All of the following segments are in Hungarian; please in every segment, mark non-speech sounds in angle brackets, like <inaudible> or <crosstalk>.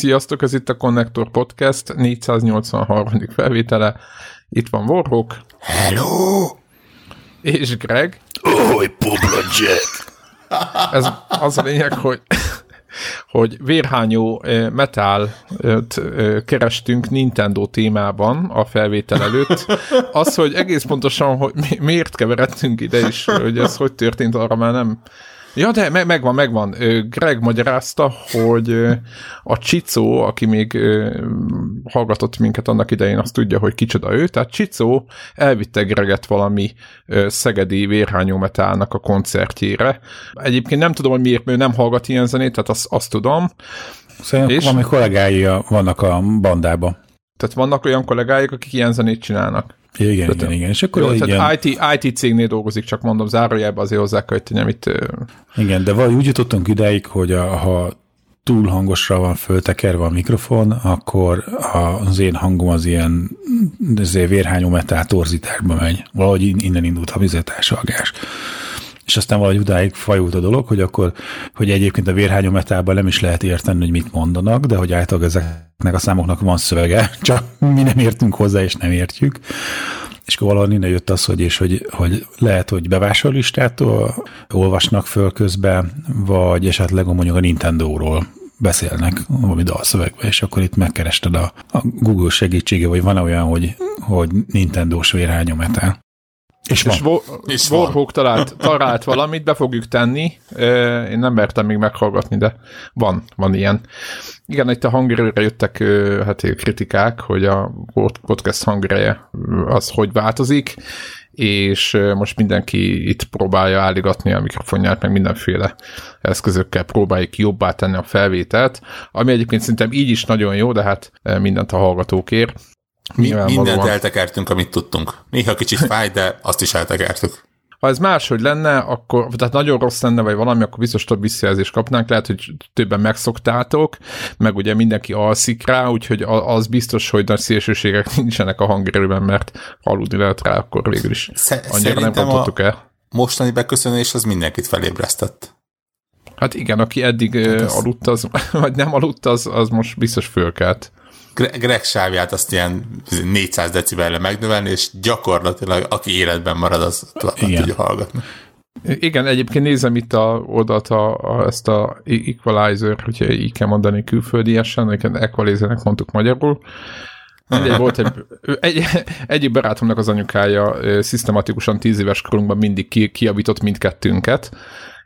Sziasztok, ez itt a Connector Podcast 483. felvétele. Itt van Warhawk. Hello! És Greg. Oly, Pobla Jack! Ez az a lényeg, hogy hogy vérhányó metal kerestünk Nintendo témában a felvétel előtt. Az, hogy egész pontosan, hogy miért keveredtünk ide is, hogy ez hogy történt, arra már nem Ja, de me- megvan, megvan. Greg magyarázta, hogy a Csicó, aki még hallgatott minket annak idején, azt tudja, hogy kicsoda ő, tehát Csicó elvitte Greget valami szegedi vérhányó metálnak a koncertjére. Egyébként nem tudom, hogy miért, ő nem hallgat ilyen zenét, tehát azt, azt tudom. Szerintem és... valami kollégái vannak a bandában. Tehát vannak olyan kollégáik, akik ilyen zenét csinálnak. Igen, tehát, igen, igen. És akkor jó, tehát IT, IT cégnél dolgozik, csak mondom, zárójelben azért hozzá kell, hogy amit... Igen, de valahogy úgy jutottunk ideig, hogy a, ha túl hangosra van föltekerve a mikrofon, akkor az én hangom az ilyen azért vérhányó metál torzításba megy. Valahogy innen indult a vizetársalgás és aztán valahogy udáig fajult a dolog, hogy akkor, hogy egyébként a vérhányó metában nem is lehet érteni, hogy mit mondanak, de hogy általában ezeknek a számoknak van szövege, <laughs> csak mi nem értünk hozzá, és nem értjük. És akkor valahol innen jött az, hogy, és hogy, hogy lehet, hogy bevásárlistától olvasnak föl közben, vagy esetleg mondjuk a Nintendo-ról beszélnek valami dalszövegbe, és akkor itt megkerested a, a Google segítsége, vagy van olyan, hogy, hogy Nintendo-s vérhányometál. És, és, van. és Warhawk talált, talált valamit, be fogjuk tenni. Én nem mertem még meghallgatni, de van, van ilyen. Igen, itt a hangerőre jöttek hát kritikák, hogy a podcast hangereje az hogy változik, és most mindenki itt próbálja álligatni a mikrofonját, meg mindenféle eszközökkel próbáljuk jobbá tenni a felvételt, ami egyébként szerintem így is nagyon jó, de hát mindent a hallgatókért. Mi, mindent eltekertünk, amit tudtunk. Néha kicsit fáj, de azt is eltekertük. Ha ez máshogy lenne, akkor, tehát nagyon rossz lenne, vagy valami, akkor biztos több visszajelzést kapnánk. Lehet, hogy többen megszoktátok, meg ugye mindenki alszik rá, úgyhogy az biztos, hogy nagy szélsőségek <laughs> nincsenek a hangerőben, mert aludni lehet rá, akkor végül is annyira nem kapottuk el. mostani beköszönés az mindenkit felébresztett. Hát igen, aki eddig hát aludt, az, <laughs> vagy nem aludt, az, az most biztos fölkelt. Greg sávját azt ilyen 400 decibelre megnövelni, és gyakorlatilag aki életben marad, az tudja hallgatni. Igen, egyébként nézem itt a, odat a, a, ezt a equalizer, hogyha így kell mondani külföldiesen, equalizernek mondtuk magyarul. Mindegy, volt egy, egy, egyik barátomnak az anyukája szisztematikusan tíz éves korunkban mindig ki, kiavított mindkettőnket,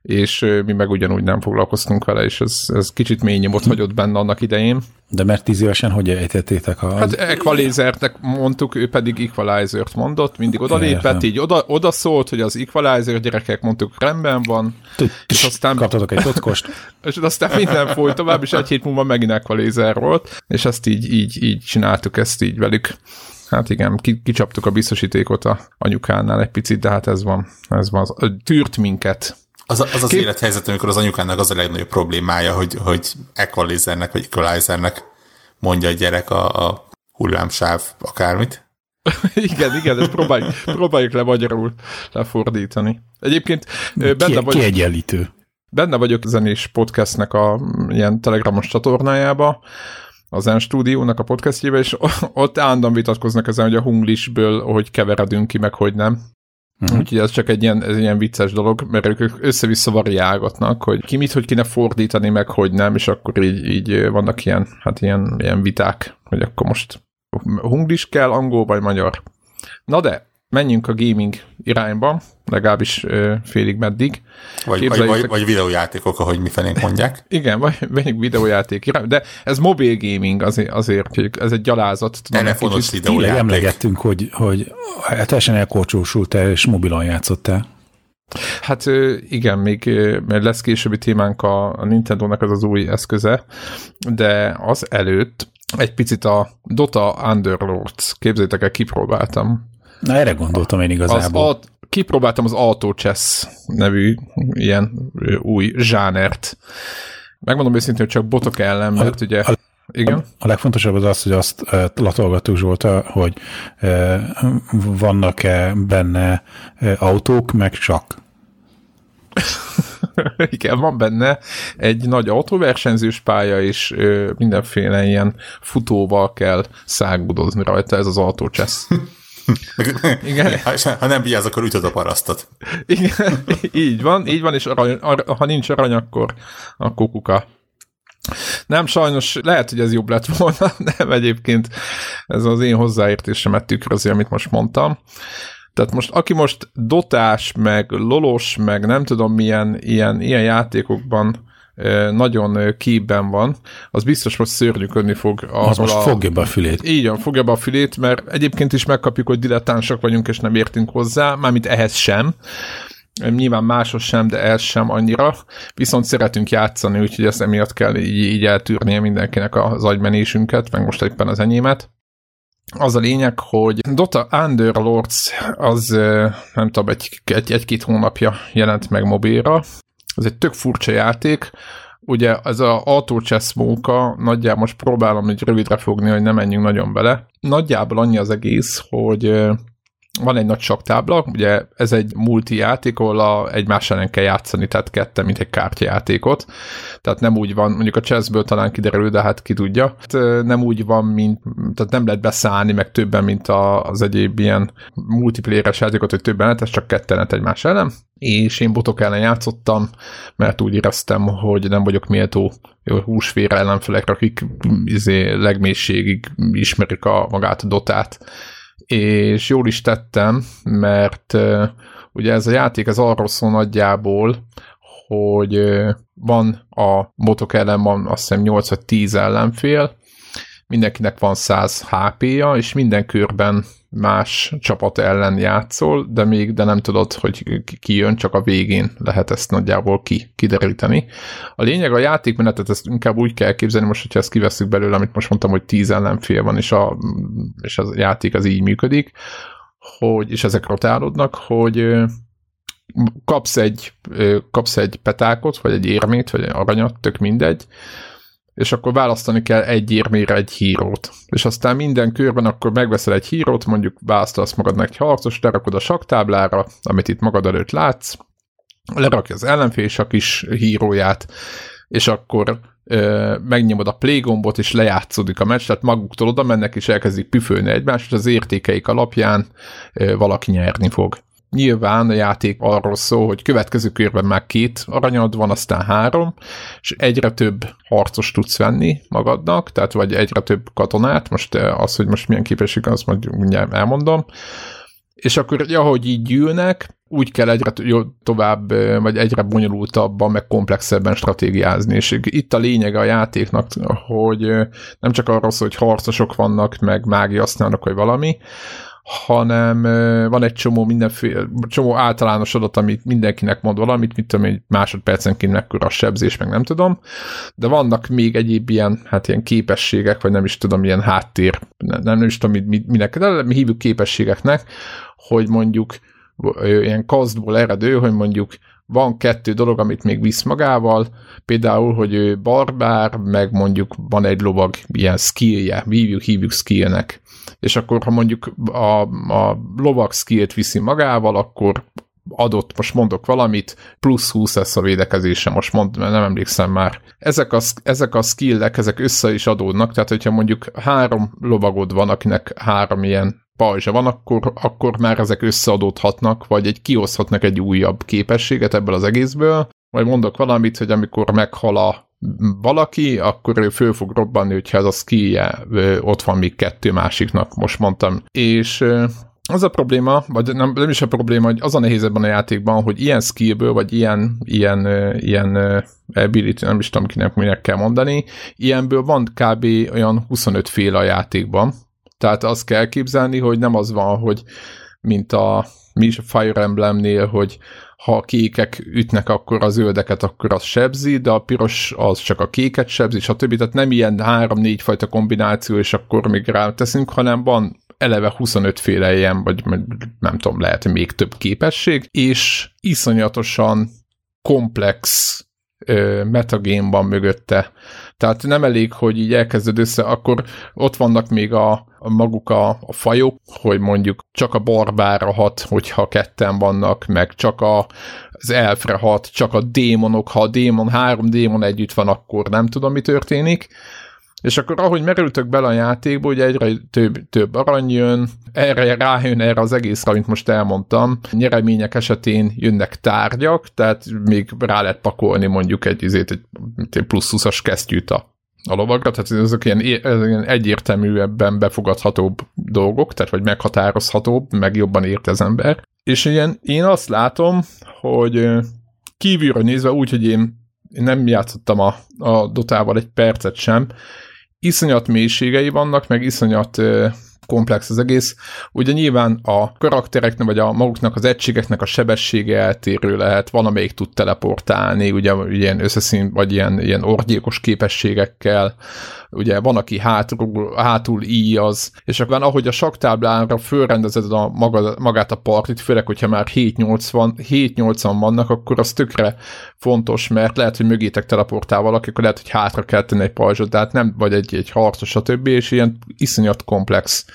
és mi meg ugyanúgy nem foglalkoztunk vele, és ez, ez kicsit mély nyomot hagyott benne annak idején. De mert tíz évesen hogy ejtettétek a... Hát equalizernek mondtuk, ő pedig equalizert mondott, mindig odalépett, így oda, oda szólt, hogy az equalizer gyerekek mondtuk rendben van, és aztán... Kaptatok egy totkost. <laughs> és aztán minden folyt tovább, és egy hét múlva megint equalizer volt, és ezt így, így, így csináltuk ezt így velük. Hát igen, kicsaptuk a biztosítékot a anyukánál egy picit, de hát ez van, ez van, tűrt minket az az, az Kép... élethelyzet, amikor az anyukának az a legnagyobb problémája, hogy, hogy equalizernek vagy equalizernek mondja a gyerek a, a hullámsáv akármit. <laughs> igen, igen, ezt próbáljuk, próbáljuk le magyarul lefordítani. Egyébként benne Ki, vagyok, kiegyenlítő. Benne vagyok a zenés podcastnek a ilyen telegramos csatornájába, az Zen stúdiónak a podcastjébe, és ott állandóan vitatkoznak ezen, hogy a hunglisből hogy keveredünk ki, meg hogy nem. Uh-huh. Úgyhogy ez csak egy ilyen, ez ilyen vicces dolog, mert ők össze-vissza variálgatnak, hogy ki mit, hogy kéne fordítani, meg hogy nem, és akkor így, így vannak ilyen, hát ilyen, ilyen viták, hogy akkor most hunglis kell, angol vagy magyar. Na de, menjünk a gaming irányba, legalábbis ö, félig meddig. Vagy, vagy, vagy, vagy videójátékok, ahogy mi felénk mondják. <laughs> Igen, vagy menjünk videójáték irány, de ez mobil gaming azért, azért ez egy gyalázat. Telefonos videójáték. emlegettünk, hogy, hogy teljesen elkorcsósult-e és mobilon játszottál. Hát igen, még mert lesz későbbi témánk a, a Nintendo-nak az az új eszköze, de az előtt egy picit a Dota Underlords, képzétek el, kipróbáltam. Na erre gondoltam én igazából. Az, a, kipróbáltam az Auto Chess nevű ilyen új zsánert. Megmondom őszintén, hogy csak botok ellen, mert a, ugye... A, igen. A, legfontosabb az az, hogy azt e, latolgattuk Zsolta, hogy e, vannak-e benne autók, meg csak. <laughs> Igen, van benne egy nagy autóversenyzős pálya, és ö, mindenféle ilyen futóval kell szágudozni rajta, ez az autócsesz. <laughs> Igen. <laughs> Ha, ha nem vigyáz, akkor ütöd a parasztot. Igen, így van, így van, és arany, ar, ha nincs arany, akkor, akkor kuka. Nem, sajnos lehet, hogy ez jobb lett volna, <laughs> nem egyébként ez az én hozzáértésemet tükrözi, amit most mondtam. Tehát most, aki most dotás, meg lolos, meg nem tudom milyen ilyen, ilyen játékokban nagyon képben van, az biztos most szörnyűködni fog. Az most a... fogja be a fülét. Így van, fogja be a fülét, mert egyébként is megkapjuk, hogy dilettánsak vagyunk, és nem értünk hozzá, mármint ehhez sem. Nyilván másos sem, de ez sem annyira. Viszont szeretünk játszani, úgyhogy ezt emiatt kell így, így eltűrnie mindenkinek az agymenésünket, meg most éppen az enyémet. Az a lényeg, hogy Dota Underlords az nem tudom, egy, egy, egy-két hónapja jelent meg mobilra. Ez egy tök furcsa játék. Ugye ez a auto chess móka, nagyjából most próbálom egy rövidre fogni, hogy ne menjünk nagyon bele. Nagyjából annyi az egész, hogy van egy nagy saktábla, ugye ez egy multi játék, ahol a, egymás ellen kell játszani, tehát kette, mint egy kártyajátékot. Tehát nem úgy van, mondjuk a chessből talán kiderül, de hát ki tudja. Tehát nem úgy van, mint, tehát nem lehet beszállni, meg többen, mint az egyéb ilyen multiplayeres játékot, hogy többen lehet, ez csak ketten egymás ellen. És én botok ellen játszottam, mert úgy éreztem, hogy nem vagyok méltó húsvér ellenfelekre, akik izé, legmélységig ismerik a, magát a dotát és jól is tettem, mert ugye ez a játék ez arról szól nagyjából, hogy van a botok ellen van azt hiszem 8 vagy 10 ellenfél, mindenkinek van 100 HP-ja, és minden körben más csapat ellen játszol, de még de nem tudod, hogy ki jön, csak a végén lehet ezt nagyjából ki, kideríteni. A lényeg a játékmenetet, ezt inkább úgy kell képzelni, most, hogyha ezt kiveszünk belőle, amit most mondtam, hogy 10 ellenfél van, és a, és a játék az így működik, hogy, és ezek rotálódnak, hogy kapsz egy, kapsz egy petákot, vagy egy érmét, vagy egy aranyat, tök mindegy, és akkor választani kell egy érmére egy hírót. És aztán minden körben akkor megveszel egy hírót, mondjuk választasz magadnak egy harcos, lerakod a saktáblára, amit itt magad előtt látsz, lerakja az ellenfél a kis híróját, és akkor ö, megnyomod a play gombot, és lejátszódik a meccs, tehát maguktól oda mennek, és elkezdik püfölni egymást, és az értékeik alapján ö, valaki nyerni fog. Nyilván a játék arról szól, hogy következő körben már két aranyad van, aztán három, és egyre több harcos tudsz venni magadnak, tehát vagy egyre több katonát, most eh, az, hogy most milyen képesség, azt majd mindjárt elmondom, és akkor, ahogy így gyűlnek, úgy kell egyre tovább, eh, vagy egyre bonyolultabban, meg komplexebben stratégiázni. És itt a lényege a játéknak, hogy eh, nem csak arról szól, hogy harcosok vannak, meg mágia használnak, vagy valami, hanem van egy csomó mindenféle, csomó általános adat, amit mindenkinek mond valamit, mit tudom, egy másodpercenként mekkora a sebzés, meg nem tudom, de vannak még egyéb ilyen, hát ilyen képességek, vagy nem is tudom, ilyen háttér, nem, nem is tudom, mit, minek, de mi hívjuk képességeknek, hogy mondjuk ilyen kazdból eredő, hogy mondjuk van kettő dolog, amit még visz magával, például, hogy ő barbár, meg mondjuk van egy lovag ilyen skillje, hívjuk, hívjuk skillnek és akkor ha mondjuk a, a lovak skillt viszi magával, akkor adott, most mondok valamit, plusz 20 lesz a védekezése, most mond, nem emlékszem már. Ezek a, ezek a skillek, ezek össze is adódnak, tehát hogyha mondjuk három lovagod van, akinek három ilyen pajzsa van, akkor, akkor már ezek összeadódhatnak, vagy egy kioszthatnak egy újabb képességet ebből az egészből, vagy mondok valamit, hogy amikor meghal a valaki, akkor ő föl fog robbanni, hogyha ez a skillje ott van még kettő másiknak, most mondtam. És az a probléma, vagy nem, nem is a probléma, hogy az a nehéz ebben a játékban, hogy ilyen skillből, vagy ilyen, ilyen, ilyen ability, nem is tudom kinek minek kell mondani, ilyenből van kb. olyan 25 féle a játékban. Tehát azt kell képzelni, hogy nem az van, hogy mint a mi is a Fire Emblemnél, hogy ha a kékek ütnek, akkor a zöldeket, akkor az sebzi, de a piros az csak a kéket sebzi, stb. Tehát nem ilyen három-négy fajta kombináció, és akkor még rá teszünk, hanem van eleve 25 féle ilyen, vagy nem tudom, lehet még több képesség, és iszonyatosan komplex metagame van mögötte. Tehát nem elég, hogy így elkezded össze, akkor ott vannak még a, a maguk a, a fajok, hogy mondjuk csak a barbára hat, hogyha ketten vannak, meg csak a az elfre hat, csak a démonok, ha a démon, három démon együtt van, akkor nem tudom, mi történik. És akkor ahogy merültök bele a játékba, hogy egyre több, több arany jön, erre rájön erre az egészre, amit most elmondtam. Nyeremények esetén jönnek tárgyak, tehát még rá lehet pakolni mondjuk egy, egy, egy plusz 20-as kesztyűt a a lovagra, tehát ezek ilyen, ilyen egyértelműebben befogadhatóbb dolgok, tehát vagy meghatározhatóbb, meg jobban ért az ember. És ilyen, én azt látom, hogy kívülről nézve úgy, hogy én, én nem játszottam a, a dotával egy percet sem, iszonyat mélységei vannak, meg iszonyat komplex az egész. Ugye nyilván a karaktereknek, vagy a maguknak az egységeknek a sebessége eltérő lehet, van, amelyik tud teleportálni, ugye ilyen összeszín, vagy ilyen, ilyen orgyékos képességekkel, ugye van, aki hátul, hátul íjaz, és akkor ahogy a saktáblára fölrendezed a maga, magát a partit, főleg, hogyha már 7-8-an vannak, akkor az tökre fontos, mert lehet, hogy mögétek teleportál valaki, akkor lehet, hogy hátra kell tenni egy pajzsot, de hát nem vagy egy, egy harcos, stb. és ilyen iszonyat komplex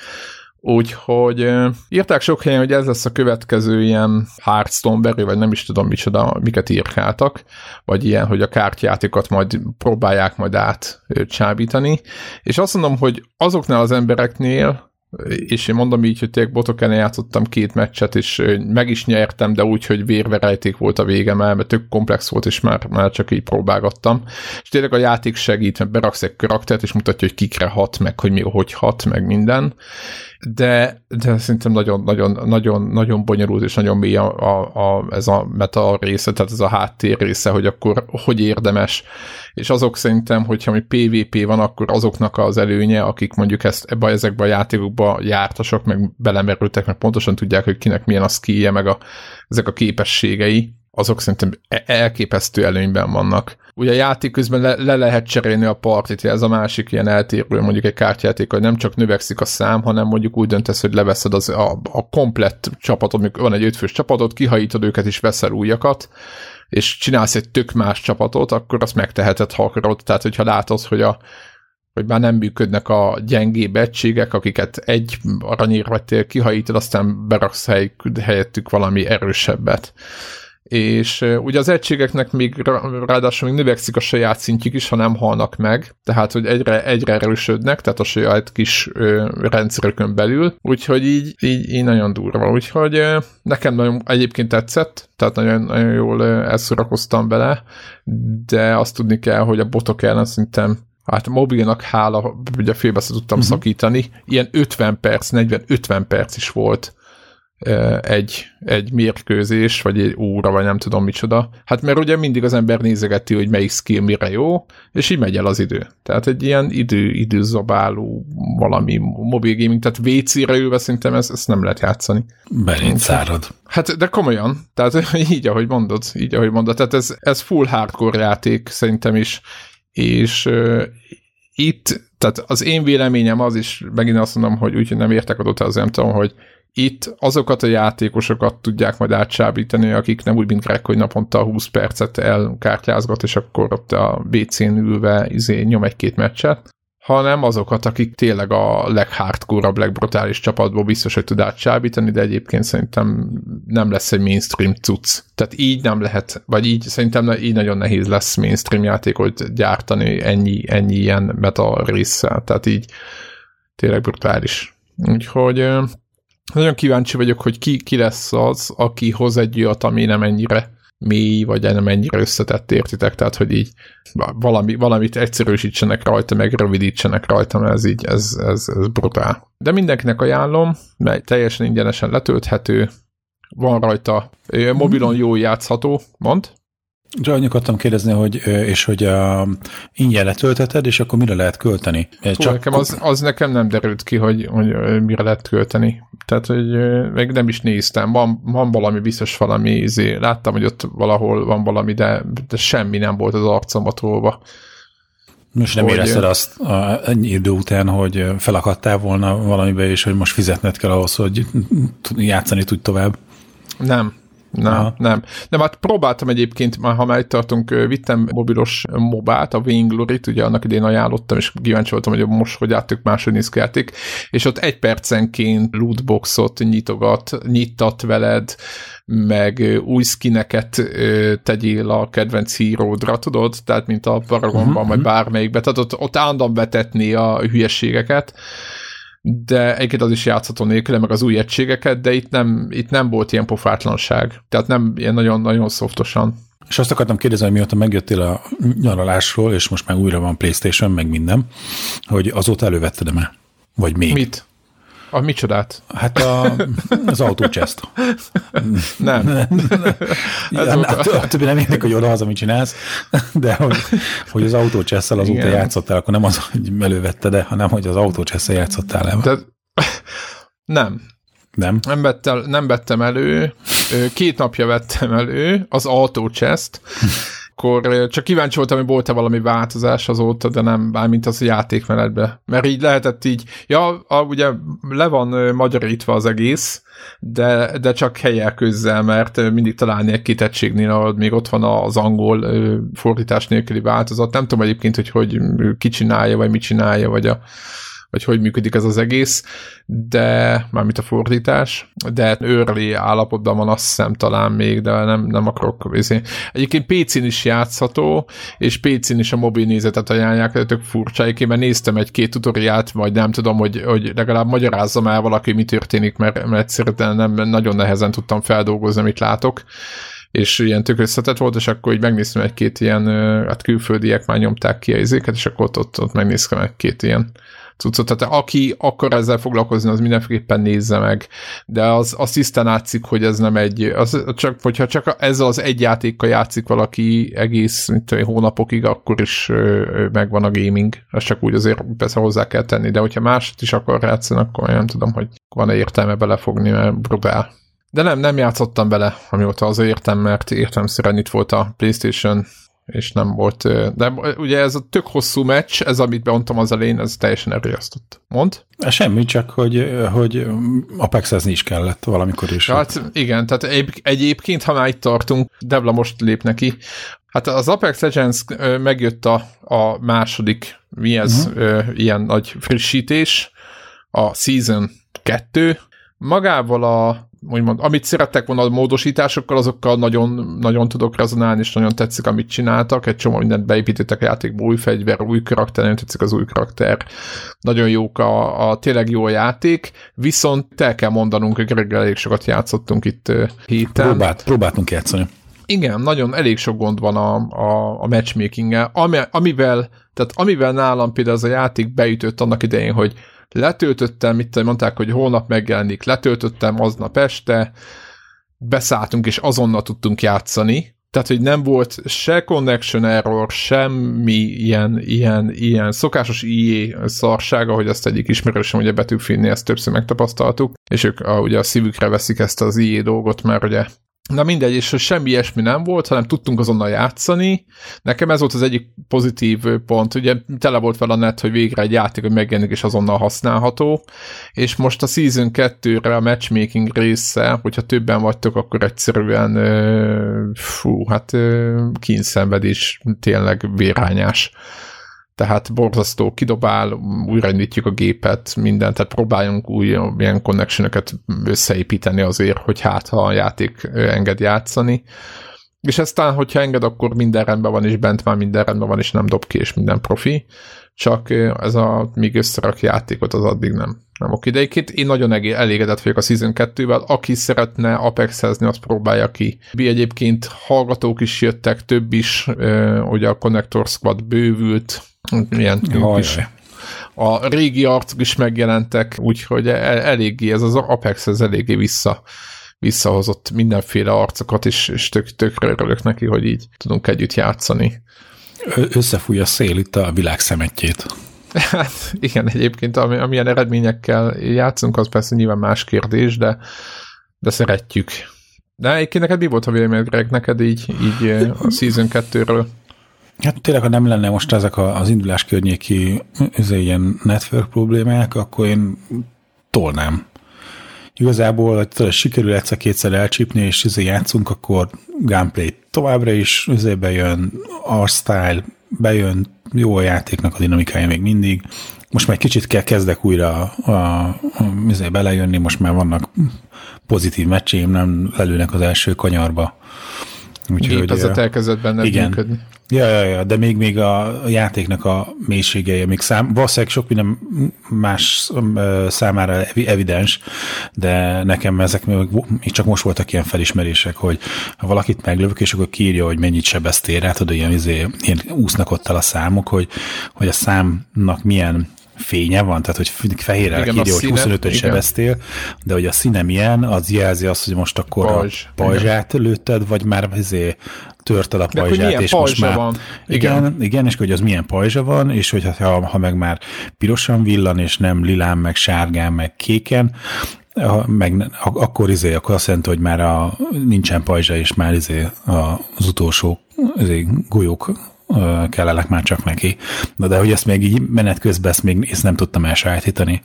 Úgyhogy írták sok helyen, hogy ez lesz a következő ilyen Hearthstone vagy nem is tudom micsoda, miket írkáltak, vagy ilyen, hogy a kártyátékat majd próbálják majd át csábítani. És azt mondom, hogy azoknál az embereknél, és én mondom így, hogy tényleg botok ellen játszottam két meccset, és meg is nyertem, de úgy, hogy vérverejték volt a vége, mert tök komplex volt, és már, már csak így próbálgattam. És tényleg a játék segít, mert beraksz egy karaktert, és mutatja, hogy kikre hat, meg hogy mi, hogy hat, meg minden de, de szerintem nagyon, nagyon, nagyon, nagyon bonyolult és nagyon mély a, a, a, ez a meta része, tehát ez a háttér része, hogy akkor hogy érdemes, és azok szerintem, hogyha mi PvP van, akkor azoknak az előnye, akik mondjuk ezt ebbe, ezekbe a játékokba jártasok, meg belemerültek, meg pontosan tudják, hogy kinek milyen a skillje, meg a, ezek a képességei, azok szerintem e- elképesztő előnyben vannak. Ugye a játék közben le, le lehet cserélni a partit, ez a másik ilyen eltérő, mondjuk egy kártyáték, hogy nem csak növekszik a szám, hanem mondjuk úgy döntesz, hogy leveszed az, a, a komplett csapatot, mondjuk van egy ötfős csapatod, kihajítod őket és veszel újakat, és csinálsz egy tök más csapatot, akkor azt megteheted, ha akarod. Tehát, hogyha látod, hogy a hogy már nem működnek a gyengébb egységek, akiket egy aranyér vettél, kihajítod, aztán beraksz hely, helyettük valami erősebbet és ugye az egységeknek még ráadásul még növekszik a saját szintjük is, ha nem halnak meg, tehát hogy egyre, egyre erősödnek, tehát a saját kis ö, rendszerükön belül, úgyhogy így, így, így nagyon durva, úgyhogy ö, nekem nagyon egyébként tetszett, tehát nagyon, nagyon jól elszorakoztam bele, de azt tudni kell, hogy a botok ellen szerintem hát a mobilnak hála, ugye félbe tudtam uh-huh. szakítani, ilyen 50 perc, 40-50 perc is volt egy, egy mérkőzés, vagy egy óra, vagy nem tudom micsoda. Hát mert ugye mindig az ember nézegeti, hogy melyik skill mire jó, és így megy el az idő. Tehát egy ilyen idő, időzabáló valami mobil gaming, tehát WC-re ülve szerintem ezt, ezt nem lehet játszani. Beléd szárad. Hát, de komolyan, tehát <laughs> így, ahogy mondod, így, ahogy mondod, tehát ez, ez full hardcore játék szerintem is, és uh, itt, tehát az én véleményem az is, megint azt mondom, hogy úgy, hogy nem értek adott az nem tudom, hogy itt azokat a játékosokat tudják majd átsábítani, akik nem úgy, mint Greg, hogy naponta 20 percet elkártyázgat, és akkor ott a BC-n ülve izé, nyom egy-két meccset, hanem azokat, akik tényleg a leghardcore legbrutális csapatból biztos, hogy tud átsábítani, de egyébként szerintem nem lesz egy mainstream cucc. Tehát így nem lehet, vagy így szerintem így nagyon nehéz lesz mainstream játékot gyártani ennyi, ennyi ilyen meta résszel. Tehát így tényleg brutális. Úgyhogy nagyon kíváncsi vagyok, hogy ki, ki lesz az, aki hoz egy olyat, ami nem ennyire mély, vagy nem ennyire összetett, értitek? Tehát, hogy így valami, valamit egyszerűsítsenek rajta, meg rövidítsenek rajta, mert ez így, ez, ez, ez brutál. De mindenkinek ajánlom, mert teljesen ingyenesen letölthető, van rajta, mobilon jó játszható, mond? Csak annyit akartam kérdezni, hogy, és hogy a, ingyen letölteted, és akkor mire lehet költeni? Hú, Csak nekem az, az nekem nem derült ki, hogy, hogy mire lehet költeni. Tehát, hogy meg nem is néztem. Van, van valami, biztos valami, izé. láttam, hogy ott valahol van valami, de, de semmi nem volt az arcomba tolva. Most nem érezted azt a, ennyi idő után, hogy felakadtál volna valamibe, és hogy most fizetned kell ahhoz, hogy játszani tudj tovább? Nem, Nem, Aha. nem. Nem, hát próbáltam egyébként, már ha már itt tartunk, vittem mobilos mobát, a Vainglory-t, ugye annak idén ajánlottam, és kíváncsi voltam, hogy most hogy áttuk máshogy néz és ott egy percenként lootboxot nyitogat, nyittat veled, meg új skineket tegyél a kedvenc híródra, tudod? Tehát, mint a Paragonban, uh-huh, vagy mhm. bármelyikbe. Tehát ott, ott állandóan betetni a hülyeségeket de egyébként az is játszható nélkül, meg az új egységeket, de itt nem, itt nem volt ilyen pofátlanság. Tehát nem ilyen nagyon-nagyon szoftosan. És azt akartam kérdezni, hogy mióta megjöttél a nyaralásról, és most már újra van Playstation, meg minden, hogy azóta elővetted-e Vagy még? Mit? A micsodát? Hát a, az autócseszt. nem. nem. a, a, többi nem érdekel, hogy oda az, amit csinálsz, de hogy, hogy az autócsesszel azóta Igen. játszottál, akkor nem az, hogy elővette, de hanem hogy az autócsesszel játszottál el. Tehát, nem. Nem? Nem, vettem, nem vettem elő. Két napja vettem elő az autócseszt, akkor csak kíváncsi voltam, hogy volt-e valami változás azóta, de nem, bármint az a játékmenetbe. Mert így lehetett így, ja, a, ugye le van magyarítva az egész, de, de csak helyel közzel, mert mindig találni egy kitettségnél, ahol még ott van az angol fordítás nélküli változat. Nem tudom egyébként, hogy hogy ki csinálja, vagy mit csinálja, vagy a vagy hogy működik ez az egész, de mármint a fordítás, de őrli állapotban van azt hiszem talán még, de nem, nem akarok vizni. Egyébként PC-n is játszható, és PC-n is a mobil nézetet ajánlják, de tök furcsa. Egyébként mert néztem egy-két tutoriát, majd nem tudom, hogy, hogy legalább magyarázzam el valaki, mi történik, mert, mert egyszerűen nem, nagyon nehezen tudtam feldolgozni, amit látok és ilyen tök összetett volt, és akkor így megnéztem egy-két ilyen, hát külföldiek már nyomták ki a izéket, és akkor ott, ott, ott megnéztem egy-két ilyen cuccot. Tehát aki akar ezzel foglalkozni, az mindenképpen nézze meg, de az, az tisztán látszik, hogy ez nem egy, az csak, hogyha csak ezzel az egy játékkal játszik valaki egész mint tudom, hónapokig, akkor is megvan a gaming. Ez csak úgy azért persze hozzá kell tenni, de hogyha mást is akar játszani, akkor nem tudom, hogy van-e értelme belefogni, mert brutál. De nem, nem játszottam bele, amióta az értem, mert értem itt volt a PlayStation és nem volt, de ugye ez a tök hosszú meccs, ez amit beontam az elején, ez teljesen elriasztott. Mond? Semmi, csak hogy, hogy Apexezni is kellett valamikor is. Hát igen, tehát egy, egyébként, ha már itt tartunk, Devla most lép neki, hát az Apex Legends megjött a, a második, mi ez, uh-huh. ilyen nagy frissítés, a Season 2, magával a úgymond, amit szerettek volna a módosításokkal, azokkal nagyon, nagyon tudok rezonálni, és nagyon tetszik, amit csináltak. Egy csomó mindent beépítettek a játékba, új fegyver, új karakter, nagyon tetszik az új karakter. Nagyon jók a, a tényleg jó a játék, viszont el kell mondanunk, hogy Greg elég sokat játszottunk itt héten. Próbált, próbáltunk játszani. Igen, nagyon elég sok gond van a, a, a matchmaking-el, ami, amivel, tehát amivel nálam például az a játék beütött annak idején, hogy letöltöttem, mit mondták, hogy holnap megjelenik, letöltöttem aznap este, beszálltunk és azonnal tudtunk játszani, tehát, hogy nem volt se connection error, semmi ilyen, ilyen, ilyen szokásos IE szarsága, hogy azt egyik ismerősöm, ugye Betűfinni ezt többször megtapasztaltuk, és ők a, ugye a szívükre veszik ezt az IE dolgot, mert ugye Na mindegy, és semmi ilyesmi nem volt, hanem tudtunk azonnal játszani. Nekem ez volt az egyik pozitív pont, ugye tele volt vele a net, hogy végre egy játék, hogy megjelenik és azonnal használható, és most a Season 2-re a matchmaking része, hogyha többen vagytok, akkor egyszerűen fú, hát kínszenvedés, tényleg vérhányás tehát borzasztó, kidobál, újraindítjuk a gépet, mindent, tehát próbáljunk új ilyen connection összeépíteni azért, hogy hát ha a játék enged játszani. És aztán, hogyha enged, akkor minden rendben van, és bent már minden rendben van, és nem dob ki, és minden profi. Csak ez a míg összerak játékot, az addig nem, nem oké. De én nagyon elégedett vagyok a Season 2-vel. Aki szeretne Apexezni, azt próbálja ki. Mi egyébként hallgatók is jöttek, több is, ugye a Connector Squad bővült, milyen is. A régi arcok is megjelentek, úgyhogy e- eléggé, ez az Apex, ez eléggé vissza, visszahozott mindenféle arcokat, és, és tök, tökre örülök neki, hogy így tudunk együtt játszani. Összefúj a szél itt a világ szemetjét. Hát igen, egyébként ami, amilyen eredményekkel játszunk, az persze nyilván más kérdés, de, de szeretjük. De egyébként neked mi volt a véleményed, Greg, neked így, így a Season 2-ről? Hát tényleg, ha nem lenne most ezek az indulás környéki ilyen network problémák, akkor én tolnám. igazából tudod, sikerül egyszer-kétszer elcsípni, és izé játszunk, akkor gameplay továbbra is izé bejön, art style, bejön, jó a játéknak a dinamikája még mindig. Most már kicsit kell kezdek újra a, a, a, izé belejönni, most már vannak pozitív meccseim, nem lelőnek az első kanyarba. Úgyhogy, az elkezdett benned igen. működni. Ja, ja, ja, de még, még a játéknak a mélységeje még szám, valószínűleg sok minden más számára evidens, de nekem ezek még, csak most voltak ilyen felismerések, hogy ha valakit meglövök, és akkor kírja, hogy mennyit sebeztél rá, tudod, ilyen, izé, ilyen úsznak ott el a számok, hogy, hogy a számnak milyen fénye van, tehát hogy fehérre írja, hogy 25-öt sebeztél, de hogy a színe milyen, az jelzi azt, hogy most akkor Pajzs. a pajzsát lőtted, vagy már izé törted a pajzsát, és most már... Van. Igen. igen, igen, és hogy az milyen pajzsa van, és hogy ha, ha meg már pirosan villan, és nem lilán, meg sárgán, meg kéken, meg akkor izé, akkor azt jelenti, hogy már a, nincsen pajzsa, és már izé az utolsó izé, golyók kellenek már csak neki. Na de hogy ezt még így menet közben ezt még ezt nem tudtam elsajátítani.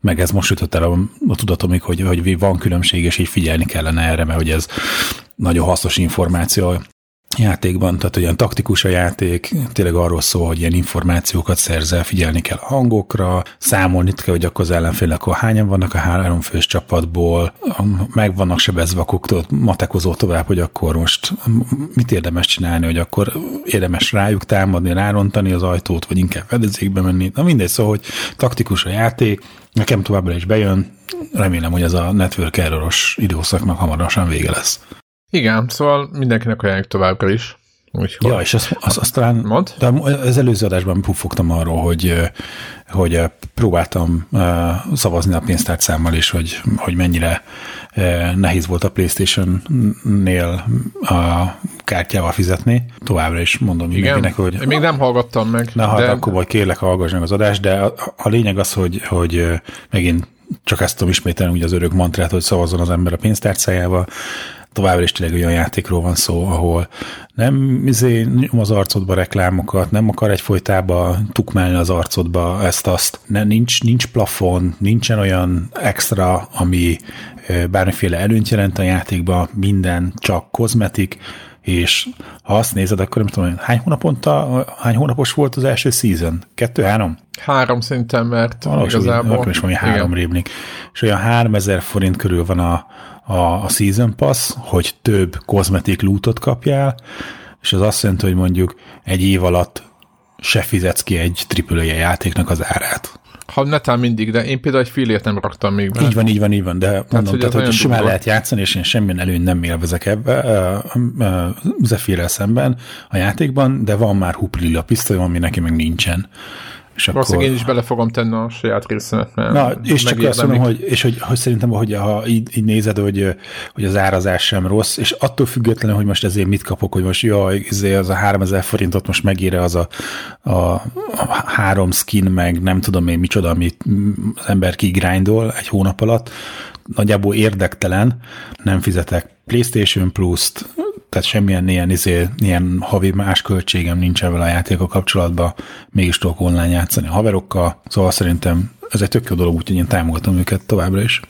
Meg ez most jutott el a, a tudatomig, hogy, hogy van különbség, és így figyelni kellene erre, mert hogy ez nagyon hasznos információ játékban, tehát olyan taktikus a játék, tényleg arról szól, hogy ilyen információkat szerzel, figyelni kell a hangokra, számolni kell, hogy akkor az ellenfél, akkor hányan vannak a három fős csapatból, meg vannak sebezve, akkor tudod, tovább, hogy akkor most mit érdemes csinálni, hogy akkor érdemes rájuk támadni, rárontani az ajtót, vagy inkább fedezékbe menni. Na mindegy, szóval, hogy taktikus a játék, nekem továbbra is bejön, remélem, hogy ez a network erroros időszaknak hamarosan vége lesz. Igen, szóval mindenkinek ajánljuk továbbra is. Úgyhogy... Ja, és azt, azt, azt talán, Mond? de az előző adásban puffogtam arról, hogy, hogy próbáltam szavazni a pénztárcámmal is, hogy, hogy mennyire nehéz volt a Playstation-nél a kártyával fizetni. Továbbra is mondom Igen, mindenkinek, hogy... Én még nem hallgattam meg. Na, hát de... hát akkor vagy kérlek, hallgass meg az adást, de a, a lényeg az, hogy, hogy megint csak ezt tudom ismételni, ugye az örök mantrát, hogy szavazzon az ember a pénztárcájával, továbbra is tényleg olyan játékról van szó, ahol nem izé, nyom az arcodba reklámokat, nem akar egyfolytába tukmálni az arcodba ezt-azt. Nincs, nincs plafon, nincsen olyan extra, ami bármiféle előnyt jelent a játékban, minden csak kozmetik, és ha azt nézed, akkor nem tudom, hány hónaponta, hány hónapos volt az első season? Kettő, három? Három szinten, mert Valahogy igazából... Akkor is valami három rémlik. És olyan 3000 forint körül van a, a, a Season Pass, hogy több kozmetik lootot kapjál, és az azt jelenti, hogy mondjuk egy év alatt se fizetsz ki egy AAA játéknak az árát. Ha netán mindig, de én például egy fillért nem raktam még be. Így van, így van, így van, de tehát, mondom, hogy, tehát, hogy simán durva. lehet játszani, és én semmilyen előny nem élvezek ebbe Zephyrrel szemben a játékban, de van már huplila pisztoly, ami neki meg nincsen. És akkor... én is bele fogom tenni a saját részemet. Mert Na, és csak azt mondom, hogy, és hogy, hogy szerintem, hogy ha így, így nézed, hogy, hogy az árazás sem rossz, és attól függetlenül, hogy most ezért mit kapok, hogy most jaj, izé az a 3000 forintot most megére az a, a, a három skin, meg nem tudom én micsoda, amit az ember kigrindol egy hónap alatt, nagyjából érdektelen, nem fizetek PlayStation Plus-t, tehát semmilyen ilyen, izé, ilyen havi más költségem nincsen vele a játéka kapcsolatban, mégis tudok online játszani a haverokkal, szóval szerintem ez egy tök jó dolog, úgyhogy én támogatom őket továbbra is.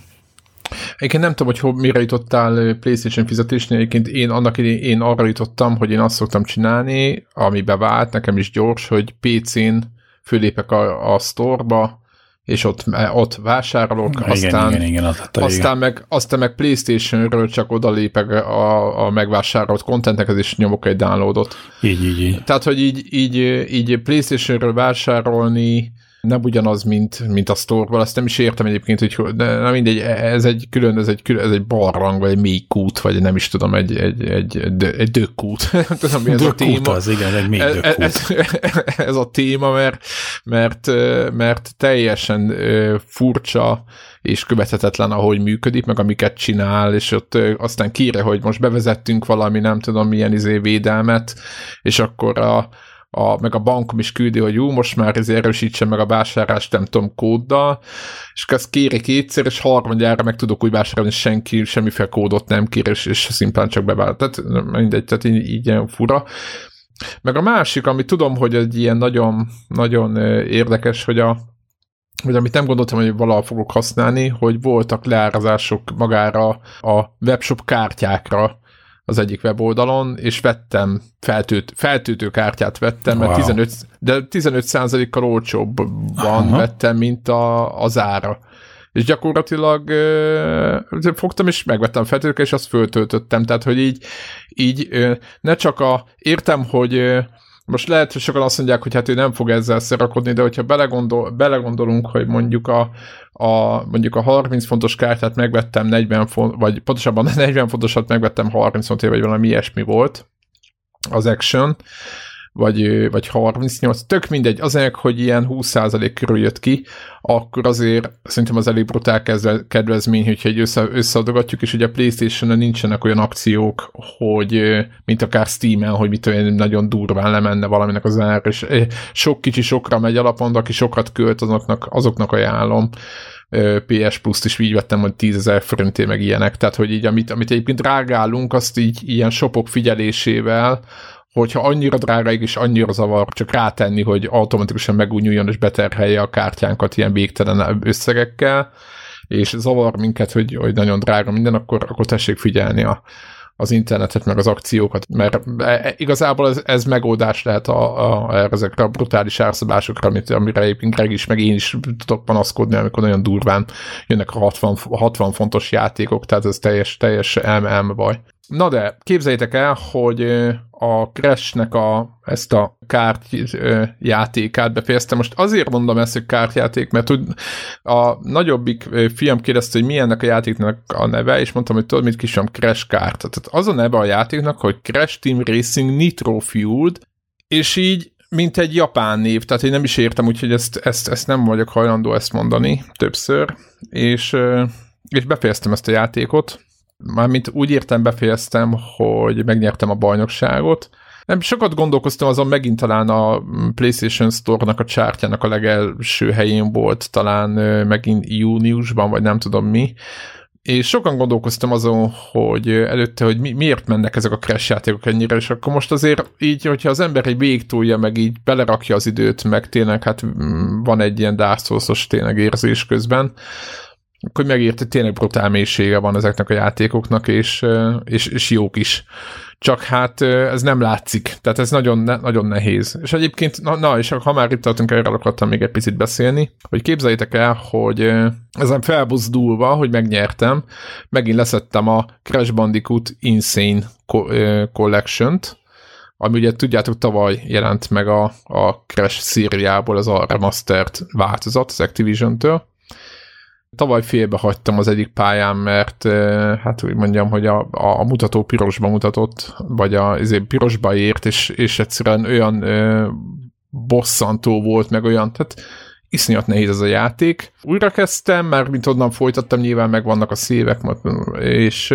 Egyébként nem tudom, hogy mire jutottál PlayStation fizetésnél, egyébként én annak idén én arra jutottam, hogy én azt szoktam csinálni, ami bevált, nekem is gyors, hogy PC-n fölépek a, a store-ba, és ott, ott vásárolok, igen, aztán, igen, igen, az aztán, meg, aztán meg Playstation-ről csak odalépek a, a megvásárolt contentekhez, és nyomok egy downloadot. Így, így, így. Tehát, hogy így, így, így Playstation-ről vásárolni nem ugyanaz, mint, mint a store azt nem is értem egyébként, hogy de nem mindegy, ez egy külön, ez egy, külön, ez egy barlang, vagy egy mély kút, vagy nem is tudom, egy, egy, egy, egy, dökkút. <laughs> nem tudom, mi ez a téma. az, igen, egy mély ez, ez, ez, a téma, mert, mert, mert teljesen furcsa és követhetetlen, ahogy működik, meg amiket csinál, és ott aztán kére, hogy most bevezettünk valami, nem tudom, milyen izé védelmet, és akkor a, a, meg a bankom is küldi, hogy jó, most már ez erősítse meg a vásárlást, nem tudom, kóddal, és ezt kéri kétszer, és harmadjára meg tudok úgy vásárolni, senki semmiféle kódot nem kér, és, és szimplán csak bevált. Tehát mindegy, tehát így, így ilyen fura. Meg a másik, ami tudom, hogy egy ilyen nagyon, nagyon érdekes, hogy a, vagy amit nem gondoltam, hogy valahol fogok használni, hogy voltak leárazások magára a webshop kártyákra az egyik weboldalon, és vettem feltőt, feltőtő kártyát vettem, wow. mert 15, de 15%-kal olcsóbban Aha. vettem, mint a, az ára. És gyakorlatilag ö, fogtam és megvettem feltőkkel, és azt föltöltöttem. Tehát, hogy így, így ö, ne csak a, értem, hogy ö, most lehet, hogy sokan azt mondják, hogy hát ő nem fog ezzel szerakodni, de hogyha belegondol, belegondolunk, hogy mondjuk a, a, mondjuk a 30 fontos kártyát megvettem 40 font, vagy pontosabban <laughs> 40 fontosat megvettem 30 fontért, vagy valami ilyesmi volt az Action, vagy, vagy 38, tök mindegy, azért, hogy ilyen 20% körül jött ki, akkor azért szerintem az elég brutál kedvezmény, hogyha egy össze, összeadogatjuk, és ugye a Playstation-en nincsenek olyan akciók, hogy mint akár Steam-en, hogy mit olyan nagyon durván lemenne valaminek az ár, és sok kicsi sokra megy alapon, aki sokat költ, azoknak, azoknak ajánlom. PS Plus-t is így vettem, hogy 10 ezer forinté meg ilyenek, tehát hogy így amit, amit egyébként rágálunk, azt így ilyen shopok figyelésével, hogyha annyira drága és annyira zavar, csak rátenni, hogy automatikusan megújuljon és beterhelje a kártyánkat ilyen végtelen összegekkel, és zavar minket, hogy, hogy nagyon drága minden, akkor, akkor tessék figyelni a, az internetet, meg az akciókat, mert e, igazából ez, ez megoldás lehet a, a, ezekre a brutális árszabásokra, amit, amire egyébként Greg is, meg én is tudok panaszkodni, amikor nagyon durván jönnek a 60, 60 fontos játékok, tehát ez teljes, teljes elme baj. Na de, képzeljétek el, hogy a Crash-nek a, ezt a kártyjátékát befejeztem. Most azért mondom ezt, hogy kártyáték, mert úgy a nagyobbik fiam kérdezte, hogy mi ennek a játéknak a neve, és mondtam, hogy tudod, mit kisem Crash kárt. Tehát az a neve a játéknak, hogy Crash Team Racing Nitro Fueled, és így mint egy japán név, tehát én nem is értem, úgyhogy ezt, ezt, ezt nem vagyok hajlandó ezt mondani többször, és, és befejeztem ezt a játékot, Mármint úgy értem befejeztem, hogy megnyertem a bajnokságot. Nem sokat gondolkoztam, azon megint talán a PlayStation Store-nak a csártyának a legelső helyén volt, talán megint júniusban, vagy nem tudom mi. És sokan gondolkoztam azon, hogy előtte, hogy mi, miért mennek ezek a crash játékok ennyire, és akkor most azért így, hogyha az ember egy végtúlja, meg így belerakja az időt, meg tényleg hát mm, van egy ilyen Dark tényleg érzés közben, akkor megírta, hogy tényleg brutál mélysége van ezeknek a játékoknak, és, és, és jók is. Csak hát ez nem látszik, tehát ez nagyon, nagyon nehéz. És egyébként, na, na és ha már itt tartunk, erről akartam még egy picit beszélni, hogy képzeljétek el, hogy ezen felbuzdulva, hogy megnyertem, megint leszettem a Crash Bandicoot Insane Collection-t, ami ugye tudjátok tavaly jelent meg a, a Crash szériából az a remastered változat az Activision-től, Tavaly félbe hagytam az egyik pályán, mert hát úgy mondjam, hogy a, a mutató pirosba mutatott, vagy a azért pirosba ért, és, és egyszerűen olyan ö, bosszantó volt, meg olyan, tehát iszonyat nehéz ez a játék. Újra kezdtem, mert mint onnan folytattam, nyilván megvannak a szívek, és,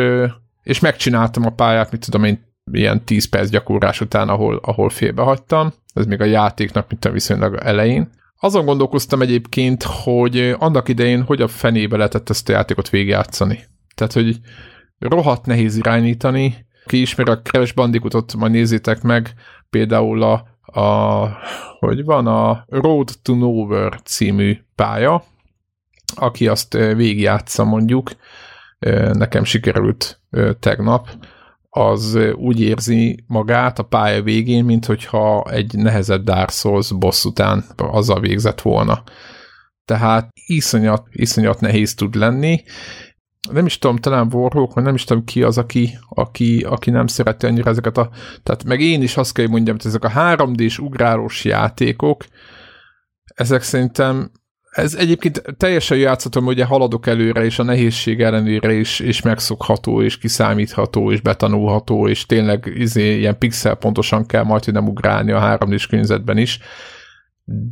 és megcsináltam a pályát, mit tudom én, ilyen 10 perc gyakorlás után, ahol, ahol félbehagytam. Ez még a játéknak, mint a viszonylag elején. Azon gondolkoztam egyébként, hogy annak idején hogy a fenébe lehetett ezt a játékot végigjátszani. Tehát, hogy rohadt nehéz irányítani. Ki ismer a Crash Bandicootot, majd nézzétek meg, például a, a hogy van a Road to Nowhere című pálya, aki azt végigjátsza mondjuk, nekem sikerült tegnap, az úgy érzi magát a pálya végén, mint hogyha egy nehezebb Dark Souls boss után azzal végzett volna. Tehát iszonyat, iszonyat nehéz tud lenni. Nem is tudom, talán Warhawk, vagy nem is tudom ki az, aki, aki, aki nem szereti annyira ezeket a... Tehát meg én is azt kell, hogy mondjam, hogy ezek a 3D-s ugrálós játékok, ezek szerintem ez egyébként teljesen játszhatom, ugye haladok előre, és a nehézség ellenére is, is megszokható, és kiszámítható, és betanulható, és tényleg izé, ilyen pixel pontosan kell majd, hogy nem ugrálni a 3 d is.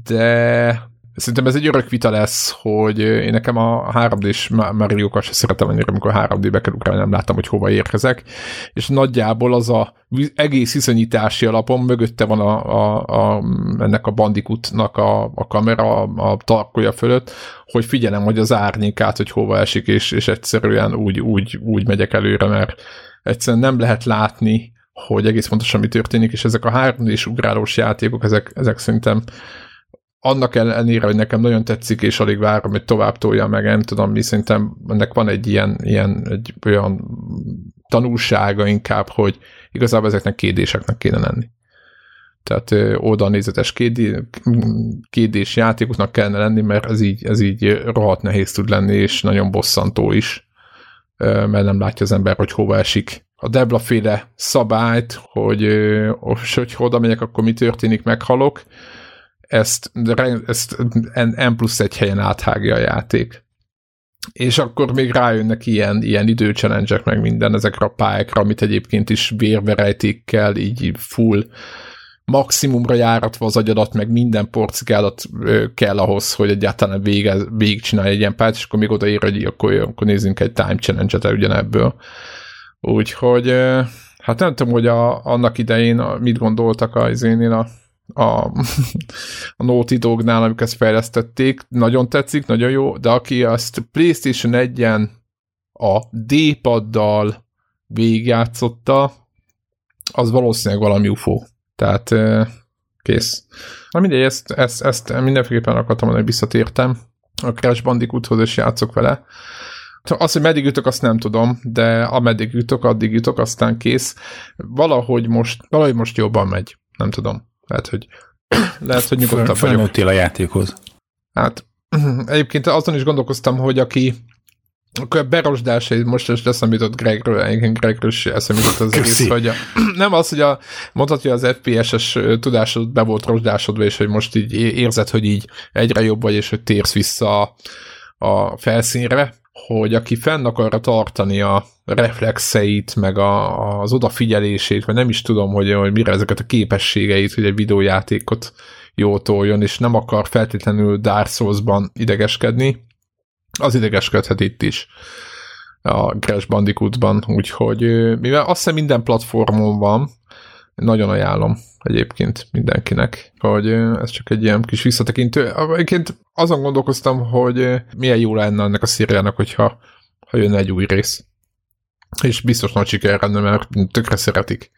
De Szerintem ez egy örök vita lesz, hogy én nekem a 3D-s Mario-kat sem szeretem annyira, amikor 3D-be kell ugrálni, nem láttam, hogy hova érkezek, és nagyjából az a egész viszonyítási alapon mögötte van a, a, a, ennek a bandikutnak a, a kamera a, a tarkolja fölött, hogy figyelem, hogy az árnyékát, hogy hova esik, és, és egyszerűen úgy, úgy, úgy megyek előre, mert egyszerűen nem lehet látni, hogy egész pontosan mi történik, és ezek a 3D-s ugrálós játékok, ezek, ezek szerintem annak ellenére, hogy nekem nagyon tetszik, és alig várom, hogy tovább tolja meg, nem tudom mi, szerintem ennek van egy ilyen, ilyen egy olyan tanulsága inkább, hogy igazából ezeknek kédéseknek kéne lenni. Tehát oldalnézetes kédés játékoknak kellene lenni, mert ez így, ez így rohadt nehéz tud lenni, és nagyon bosszantó is, mert nem látja az ember, hogy hova esik. A Debla féle szabályt, hogy, hogy ha oda megyek, akkor mi történik, meghalok, ezt, ezt N plusz egy helyen áthágja a játék. És akkor még rájönnek ilyen, ilyen időchallengeek meg minden ezekre a pályákra, amit egyébként is vérverejtékkel, így full maximumra járatva az agyadat, meg minden porcikádat kell ahhoz, hogy egyáltalán vége, végigcsinálj egy ilyen pályát, és akkor még odaír, hogy akkor, akkor nézzünk egy time challenge-et ugyanebből. Úgyhogy hát nem tudom, hogy a, annak idején mit gondoltak az én a a, <laughs> a Naughty Dognál, amikor ezt fejlesztették, nagyon tetszik, nagyon jó, de aki azt PlayStation 1-en a D-paddal végigjátszotta, az valószínűleg valami UFO. Tehát kész. Na mindegy, ezt, ezt, ezt mindenféleképpen akartam mondani, hogy visszatértem. A Crash Bandicoothoz is játszok vele. Azt, hogy meddig jutok, azt nem tudom, de ameddig jutok, addig jutok, aztán kész. Valahogy most, valahogy most jobban megy. Nem tudom. Lehet, hogy, <coughs> lehet, hogy nyugodtabb Fel, vagyok. a játékhoz. Hát <clears throat> egyébként azon is gondolkoztam, hogy aki akkor a berosdás, most is eszembe jutott Gregről, egyébként Gregről is eszembe jutott az egész, hogy a, <clears throat> nem az, hogy a, mondhatja az FPS-es tudásod be volt rozsdásodva, és hogy most így érzed, hogy így egyre jobb vagy, és hogy térsz vissza a, a felszínre, hogy aki fenn akarra tartani a reflexeit, meg a, az odafigyelését, vagy nem is tudom, hogy, hogy mire ezeket a képességeit, hogy egy videójátékot jó toljon, és nem akar feltétlenül Dark Souls-ban idegeskedni, az idegeskedhet itt is a Crash Bandicoot-ban, úgyhogy mivel azt hiszem minden platformon van, nagyon ajánlom egyébként mindenkinek, hogy ez csak egy ilyen kis visszatekintő. Egyébként azon gondolkoztam, hogy milyen jó lenne ennek a szériának, hogyha ha jönne egy új rész. És biztos nagy siker lenne, mert tökre szeretik.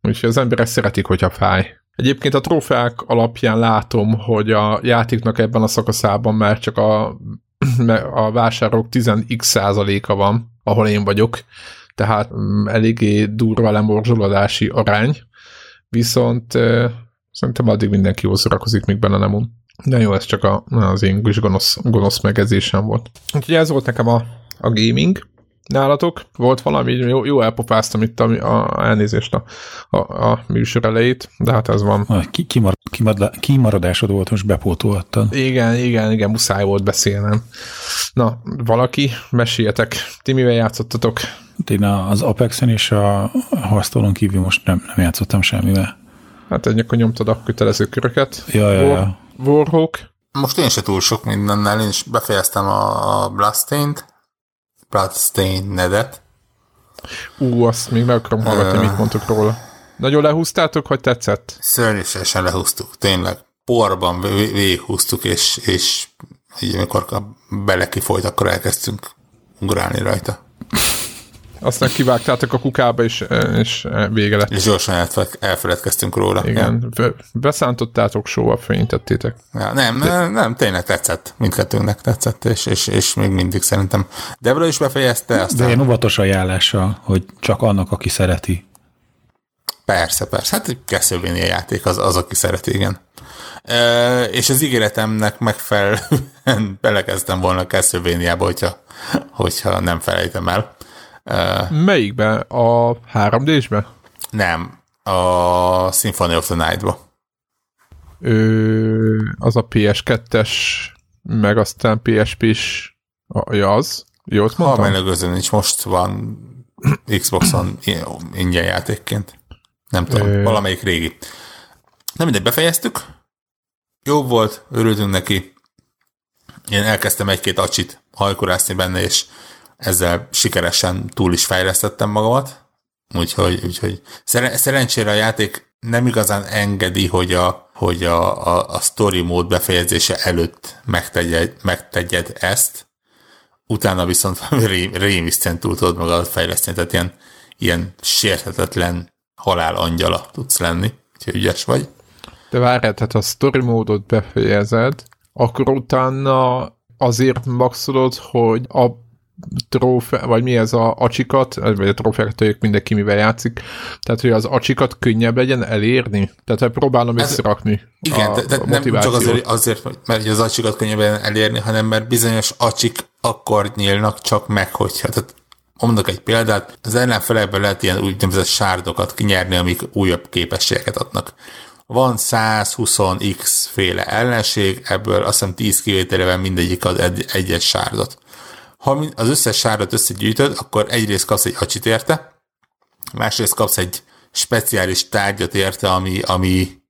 Úgyhogy az emberek szeretik, hogyha fáj. Egyébként a trófeák alapján látom, hogy a játéknak ebben a szakaszában már csak a, <clears throat> a vásárok 10x százaléka van, ahol én vagyok, tehát mm, eléggé durva lemorzsolódási arány, viszont szerintem addig mindenki jól szórakozik, még benne nem un. De jó, ez csak a, az én kis gonosz, gonosz megezésem volt. Úgyhogy ez volt nekem a, a gaming nálatok. Volt valami, jó, jó elpopáztam itt a, a elnézést a, a, a műsor elejét, de hát ez van. Ki, kimar, kimar, kimaradásod volt, most bepótoltad. Igen, igen, igen, muszáj volt beszélnem. Na, valaki, meséljetek, ti mivel játszottatok? Én az Apexen és a Hearthstone-on kívül most nem, nem játszottam semmivel. Hát egy akkor nyomtad a kötelező köröket. Ja, ja, ja. Warhawk. Most én se túl sok mindennel, én is befejeztem a, a Bloodstained, Bloodstained-edet. Ú, azt még meg akarom hallgatni, uh, mit mondtok róla. Nagyon lehúztátok, hogy tetszett? Szörnyűségesen lehúztuk, tényleg. Porban végighúztuk, és, és így amikor belekifolyt, akkor elkezdtünk ugrálni rajta. Aztán kivágtátok a kukába, és, és vége lett. És gyorsan elfeledkeztünk róla. Igen, ja. beszántottátok, sóval fényítettétek. Ja, nem, nem, nem, tényleg tetszett. Mindkettőnknek tetszett, és, és, és még mindig szerintem. Debra is befejezte. Aztán... De ilyen óvatos ajánlása, hogy csak annak, aki szereti. Persze, persze. Hát Castlevania játék az, az, aki szereti, igen. E, és az ígéretemnek megfelelően <laughs> belekezdtem volna Castlevania-ba, hogyha, hogyha nem felejtem el. Melyikbe? A 3D-sbe? Nem, a Symphony of the Night-ba. Ö, az a PS2-es, meg aztán PSP-s ja, az. Jót mondtam? Ha nincs, most van Xboxon ingyen játékként. Nem tudom, Ö... valamelyik régi. Nem mindegy, befejeztük. Jó volt, örültünk neki. Én elkezdtem egy-két acsit hajkurászni benne, és ezzel sikeresen túl is fejlesztettem magamat, úgyhogy, úgyhogy szer- szerencsére a játék nem igazán engedi, hogy a, hogy a, a, a story mód befejezése előtt megtegyed, megtegyed ezt, utána viszont <laughs> rémisztően túl tudod magadat fejleszteni, tehát ilyen, ilyen sérthetetlen halál angyala tudsz lenni, úgyhogy ügyes vagy. De várjál, tehát a story módot befejezed, akkor utána azért maxolod, hogy a trófe, vagy mi ez a acsikat, vagy a trófeákat tudjuk mindenki mivel játszik, tehát hogy az acsikat könnyebb legyen elérni? Tehát hogy próbálom ez, összerakni Igen, a, de, de nem csak azért, azért, mert az acsikat könnyebb elérni, hanem mert bizonyos acsik akkor nyílnak csak meg, hogyha, tehát mondok egy példát, az ellenfelekből lehet ilyen úgynevezett sárdokat kinyerni, amik újabb képességeket adnak. Van 120x féle ellenség, ebből azt hiszem 10 kivételével mindegyik ad egy, egyes sárdot. Ha az összes sárdot összegyűjtöd, akkor egyrészt kapsz egy acsit érte, másrészt kapsz egy speciális tárgyat érte, ami, ami,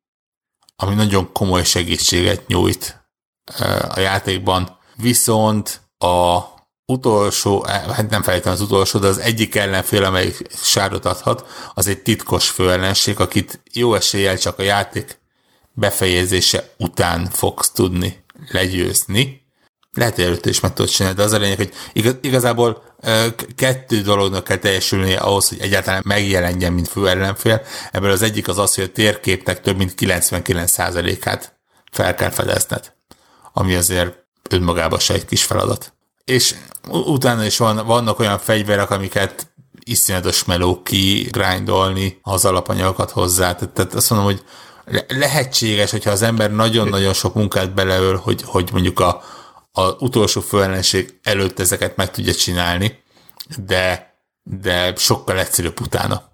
ami nagyon komoly segítséget nyújt a játékban. Viszont a utolsó, hát nem felejtem az utolsó, de az egyik ellenfél, amely sárdot adhat, az egy titkos főellenség, akit jó eséllyel csak a játék befejezése után fogsz tudni legyőzni. Lehet, hogy előtte is meg tudod csinálni, de az a lényeg, hogy igaz, igazából kettő dolognak kell teljesülnie ahhoz, hogy egyáltalán megjelenjen, mint fő ellenfél. Ebből az egyik az az, hogy a térképnek több mint 99%-át fel kell fedezned, ami azért önmagában se egy kis feladat. És utána is van, vannak olyan fegyverek, amiket iszonyatos meló ki grindolni az alapanyagokat hozzá. Tehát, tehát azt mondom, hogy lehetséges, hogyha az ember nagyon-nagyon sok munkát beleöl, hogy, hogy mondjuk a, a utolsó főellenség előtt ezeket meg tudja csinálni, de, de sokkal egyszerűbb utána.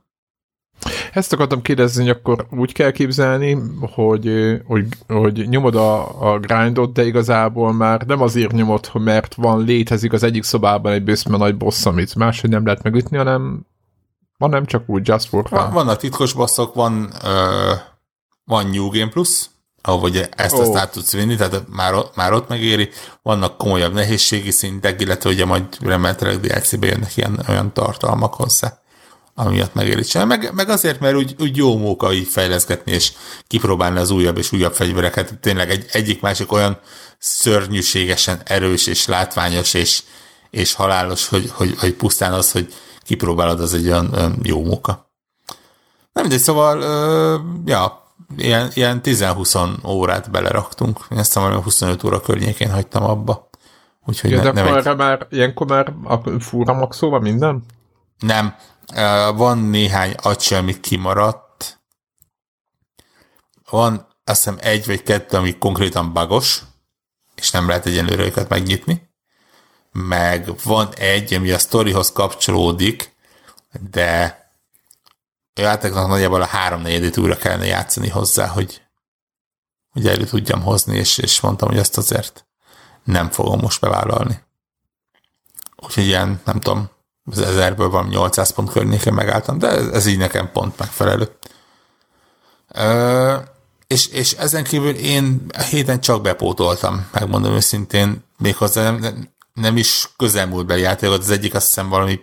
Ezt akartam kérdezni, hogy akkor úgy kell képzelni, hogy, hogy, hogy nyomod a, a grindot, de igazából már nem azért nyomod, mert van, létezik az egyik szobában egy bőszme nagy boss, amit máshogy nem lehet megütni, hanem van nem csak úgy just for fun. Vannak titkos bosszok, van, ö, van New Game Plus, ahol ezt oh. azt át tudsz vinni, tehát már, már ott megéri. Vannak komolyabb nehézségi szintek, illetve ugye majd remélhetőleg DLC-be jönnek ilyen olyan tartalmak hozzá amiatt megéri Meg, meg azért, mert úgy, úgy jó móka így fejleszgetni, és kipróbálni az újabb és újabb fegyvereket. Tényleg egy, egyik másik olyan szörnyűségesen erős és látványos és, és halálos, hogy, hogy, hogy pusztán az, hogy kipróbálod, az egy olyan, olyan jó móka. Nem mindegy, szóval, ö, ja, ilyen, ilyen 10-20 órát beleraktunk. Én ezt a 25 óra környékén hagytam abba. Úgyhogy ja, ne, de akkor egy... már, ilyenkor már fúra maxolva minden? Nem, van néhány acsi, ami kimaradt. Van azt hiszem egy vagy kettő, ami konkrétan bagos, és nem lehet egyenlőre őket megnyitni. Meg van egy, ami a sztorihoz kapcsolódik, de a játéknak nagyjából a háromnegyedét újra kellene játszani hozzá, hogy, hogy elő tudjam hozni, és, és mondtam, hogy ezt azért nem fogom most bevállalni. Úgyhogy ilyen, nem tudom, az ezerből van 800 pont környéken megálltam, de ez, ez így nekem pont megfelelő. Ö, és, és ezen kívül én a héten csak bepótoltam, megmondom őszintén, méghozzá nem, nem is közelmúltbeli játékot, az egyik azt hiszem valami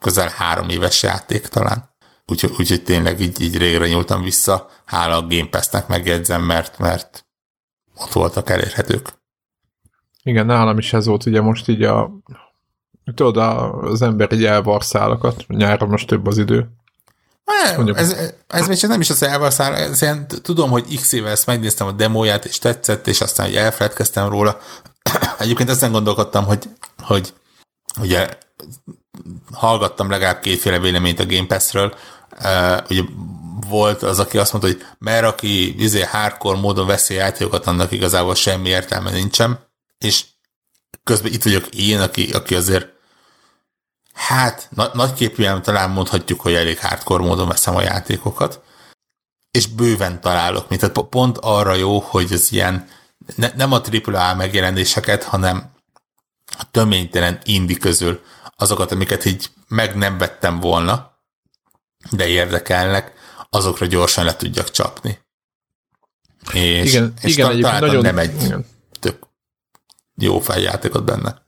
közel három éves játék talán. Úgyhogy, úgyhogy tényleg így, így régre nyúltam vissza, hála a Game Pass-nek megjegyzem, mert, mert ott voltak elérhetők. Igen, nálam is ez volt ugye most így a Tudod, az ember egy elvarszálakat, nyáron most több az idő. Nem, ez, ez még csak nem is az elvarszál, ez ilyen, tudom, hogy x éve ezt megnéztem a demóját, és tetszett, és aztán hogy elfeledkeztem róla. <coughs> Egyébként ezen gondolkodtam, hogy, hogy ugye hallgattam legalább kétféle véleményt a Game Pass-ről. Uh, ugye volt az, aki azt mondta, hogy mert aki izé hardcore módon veszi játékokat, annak igazából semmi értelme nincsen, és közben itt vagyok én, aki, aki azért hát na, nagyképűen talán mondhatjuk, hogy elég hardcore módon veszem a játékokat, és bőven találok, mint tehát pont arra jó, hogy az ilyen ne, nem a AAA megjelenéseket, hanem a töménytelen indi közül azokat, amiket így meg nem vettem volna, de érdekelnek, azokra gyorsan le tudjak csapni. És, igen, és igen, egyébként nagyon, nem egy igen. tök jó feljátékot benne.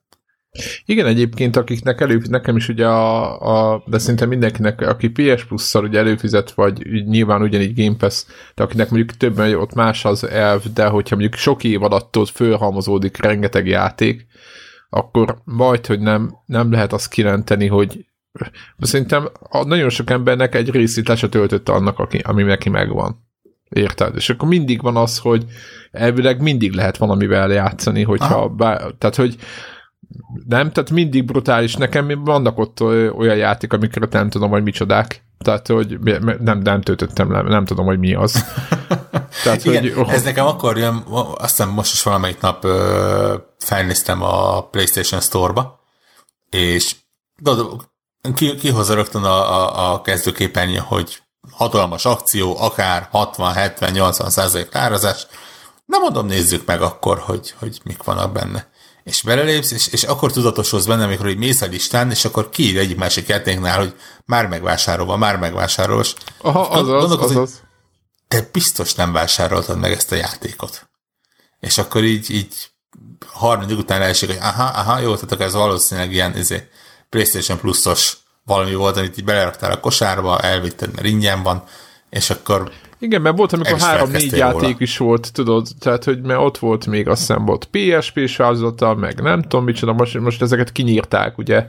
Igen, egyébként akiknek elő, nekem is ugye a, a de szinte mindenkinek, aki PS Plus-szal ugye előfizet, vagy nyilván ugyanígy Game Pass, de akinek mondjuk többen ott más az elv, de hogyha mondjuk sok év alatt ott fölhalmozódik rengeteg játék, akkor majd, hogy nem, nem lehet azt kilenteni, hogy szerintem a nagyon sok embernek egy részét le se töltötte annak, aki, ami neki megvan. Érted? És akkor mindig van az, hogy elvileg mindig lehet valamivel játszani, hogyha bár, tehát, hogy nem, tehát mindig brutális. Nekem vannak ott olyan játék, amikre nem tudom, hogy micsodák. Tehát, hogy nem, nem töltöttem le, nem tudom, hogy mi az. <laughs> Tehát, Igen, hogy, oh. ez nekem akkor jön, aztán most is valamelyik nap ö, felnéztem a PlayStation Store-ba, és ki, kihozza rögtön a, a, a kezdőképernyő, hogy hatalmas akció, akár 60, 70, 80 százalék árazás. Na mondom, nézzük meg akkor, hogy, hogy mik vannak benne. És belelépsz, és, és akkor tudatoshoz benne, amikor így mész a listán, és akkor kiír egyik másik játéknál, hogy már megvásárolva, már megvásárolva. Aha, az az, az. Te biztos nem vásároltad meg ezt a játékot. És akkor így, így harmadik után elsik, hogy aha, aha, jó, tehát ez valószínűleg ilyen izé, PlayStation Plus-os valami volt, amit így beleraktál a kosárba, elvitted, mert ingyen van, és akkor igen, mert volt, amikor három-négy játék is volt, tudod, tehát, hogy mert ott volt még, azt hiszem volt PSP-s meg nem tudom micsoda, most, most ezeket kinyírták, ugye,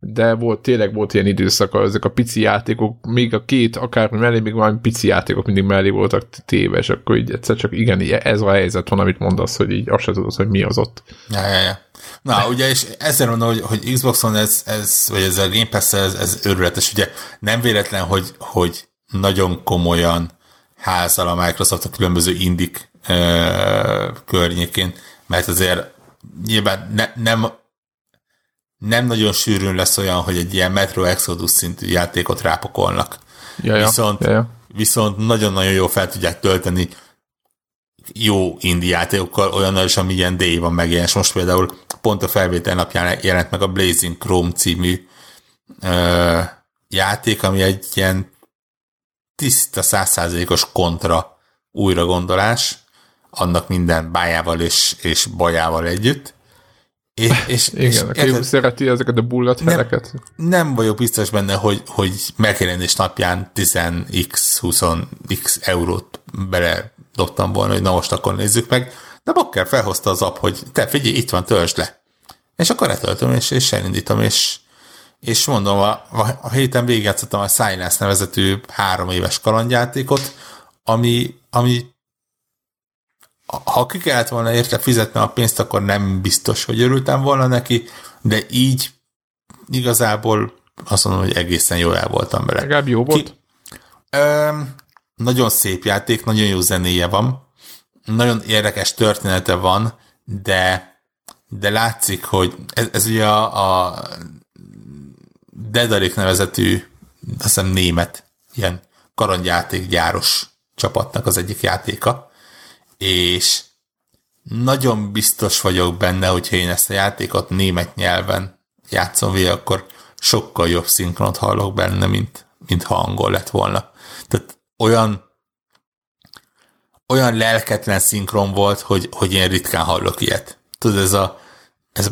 de volt, tényleg volt ilyen időszak, ezek a pici játékok, még a két, akár mellé, még valami pici játékok mindig mellé voltak téves, akkor így egyszer csak igen, ez a helyzet van, amit mondasz, hogy így azt sem tudod, hogy mi az ott. Ja, ja, ja. Na, ugye, és ezzel mondom, hogy, hogy Xboxon ez, ez, vagy ez a Game Pass, ez, ez őrületes, ugye nem véletlen, hogy, hogy nagyon komolyan házal a Microsoft a különböző indik ö, környékén, mert azért nyilván ne, nem, nem nagyon sűrűn lesz olyan, hogy egy ilyen Metro Exodus szintű játékot rápakolnak. Jaja, viszont, jaja. viszont nagyon-nagyon jó fel tudják tölteni jó indie játékokkal, olyannal is, ami ilyen day van megjelenés. Most például pont a felvétel napján jelent meg a Blazing Chrome című ö, játék, ami egy ilyen tiszta százszázalékos kontra újra gondolás, annak minden bájával és, és bajával együtt. És, <laughs> és, Igen, és érted, szereti ezeket a feleket. Nem, nem vagyok biztos benne, hogy, hogy megjelenés napján 10x, 20x eurót bele dobtam volna, hogy na most akkor nézzük meg. De Bakker felhozta az app, hogy te figyelj, itt van, töltsd le. És akkor letöltöm, és, és elindítom, és, és mondom, a, a héten végigjátszottam a Silence nevezetű három éves kalandjátékot, ami, ami ha ki kellett volna érte fizetni a pénzt, akkor nem biztos, hogy örültem volna neki, de így igazából azt mondom, hogy egészen jól el voltam vele. Legalább jó volt? Ki, ö, nagyon szép játék, nagyon jó zenéje van, nagyon érdekes története van, de de látszik, hogy ez, ez ugye a, a Dedarik nevezetű, azt hiszem német, ilyen kalandjátékgyáros csapatnak az egyik játéka, és nagyon biztos vagyok benne, hogyha én ezt a játékot német nyelven játszom végig, akkor sokkal jobb szinkront hallok benne, mint, mint ha angol lett volna. Tehát olyan olyan lelketlen szinkron volt, hogy, hogy én ritkán hallok ilyet. Tudod, ez a, ez a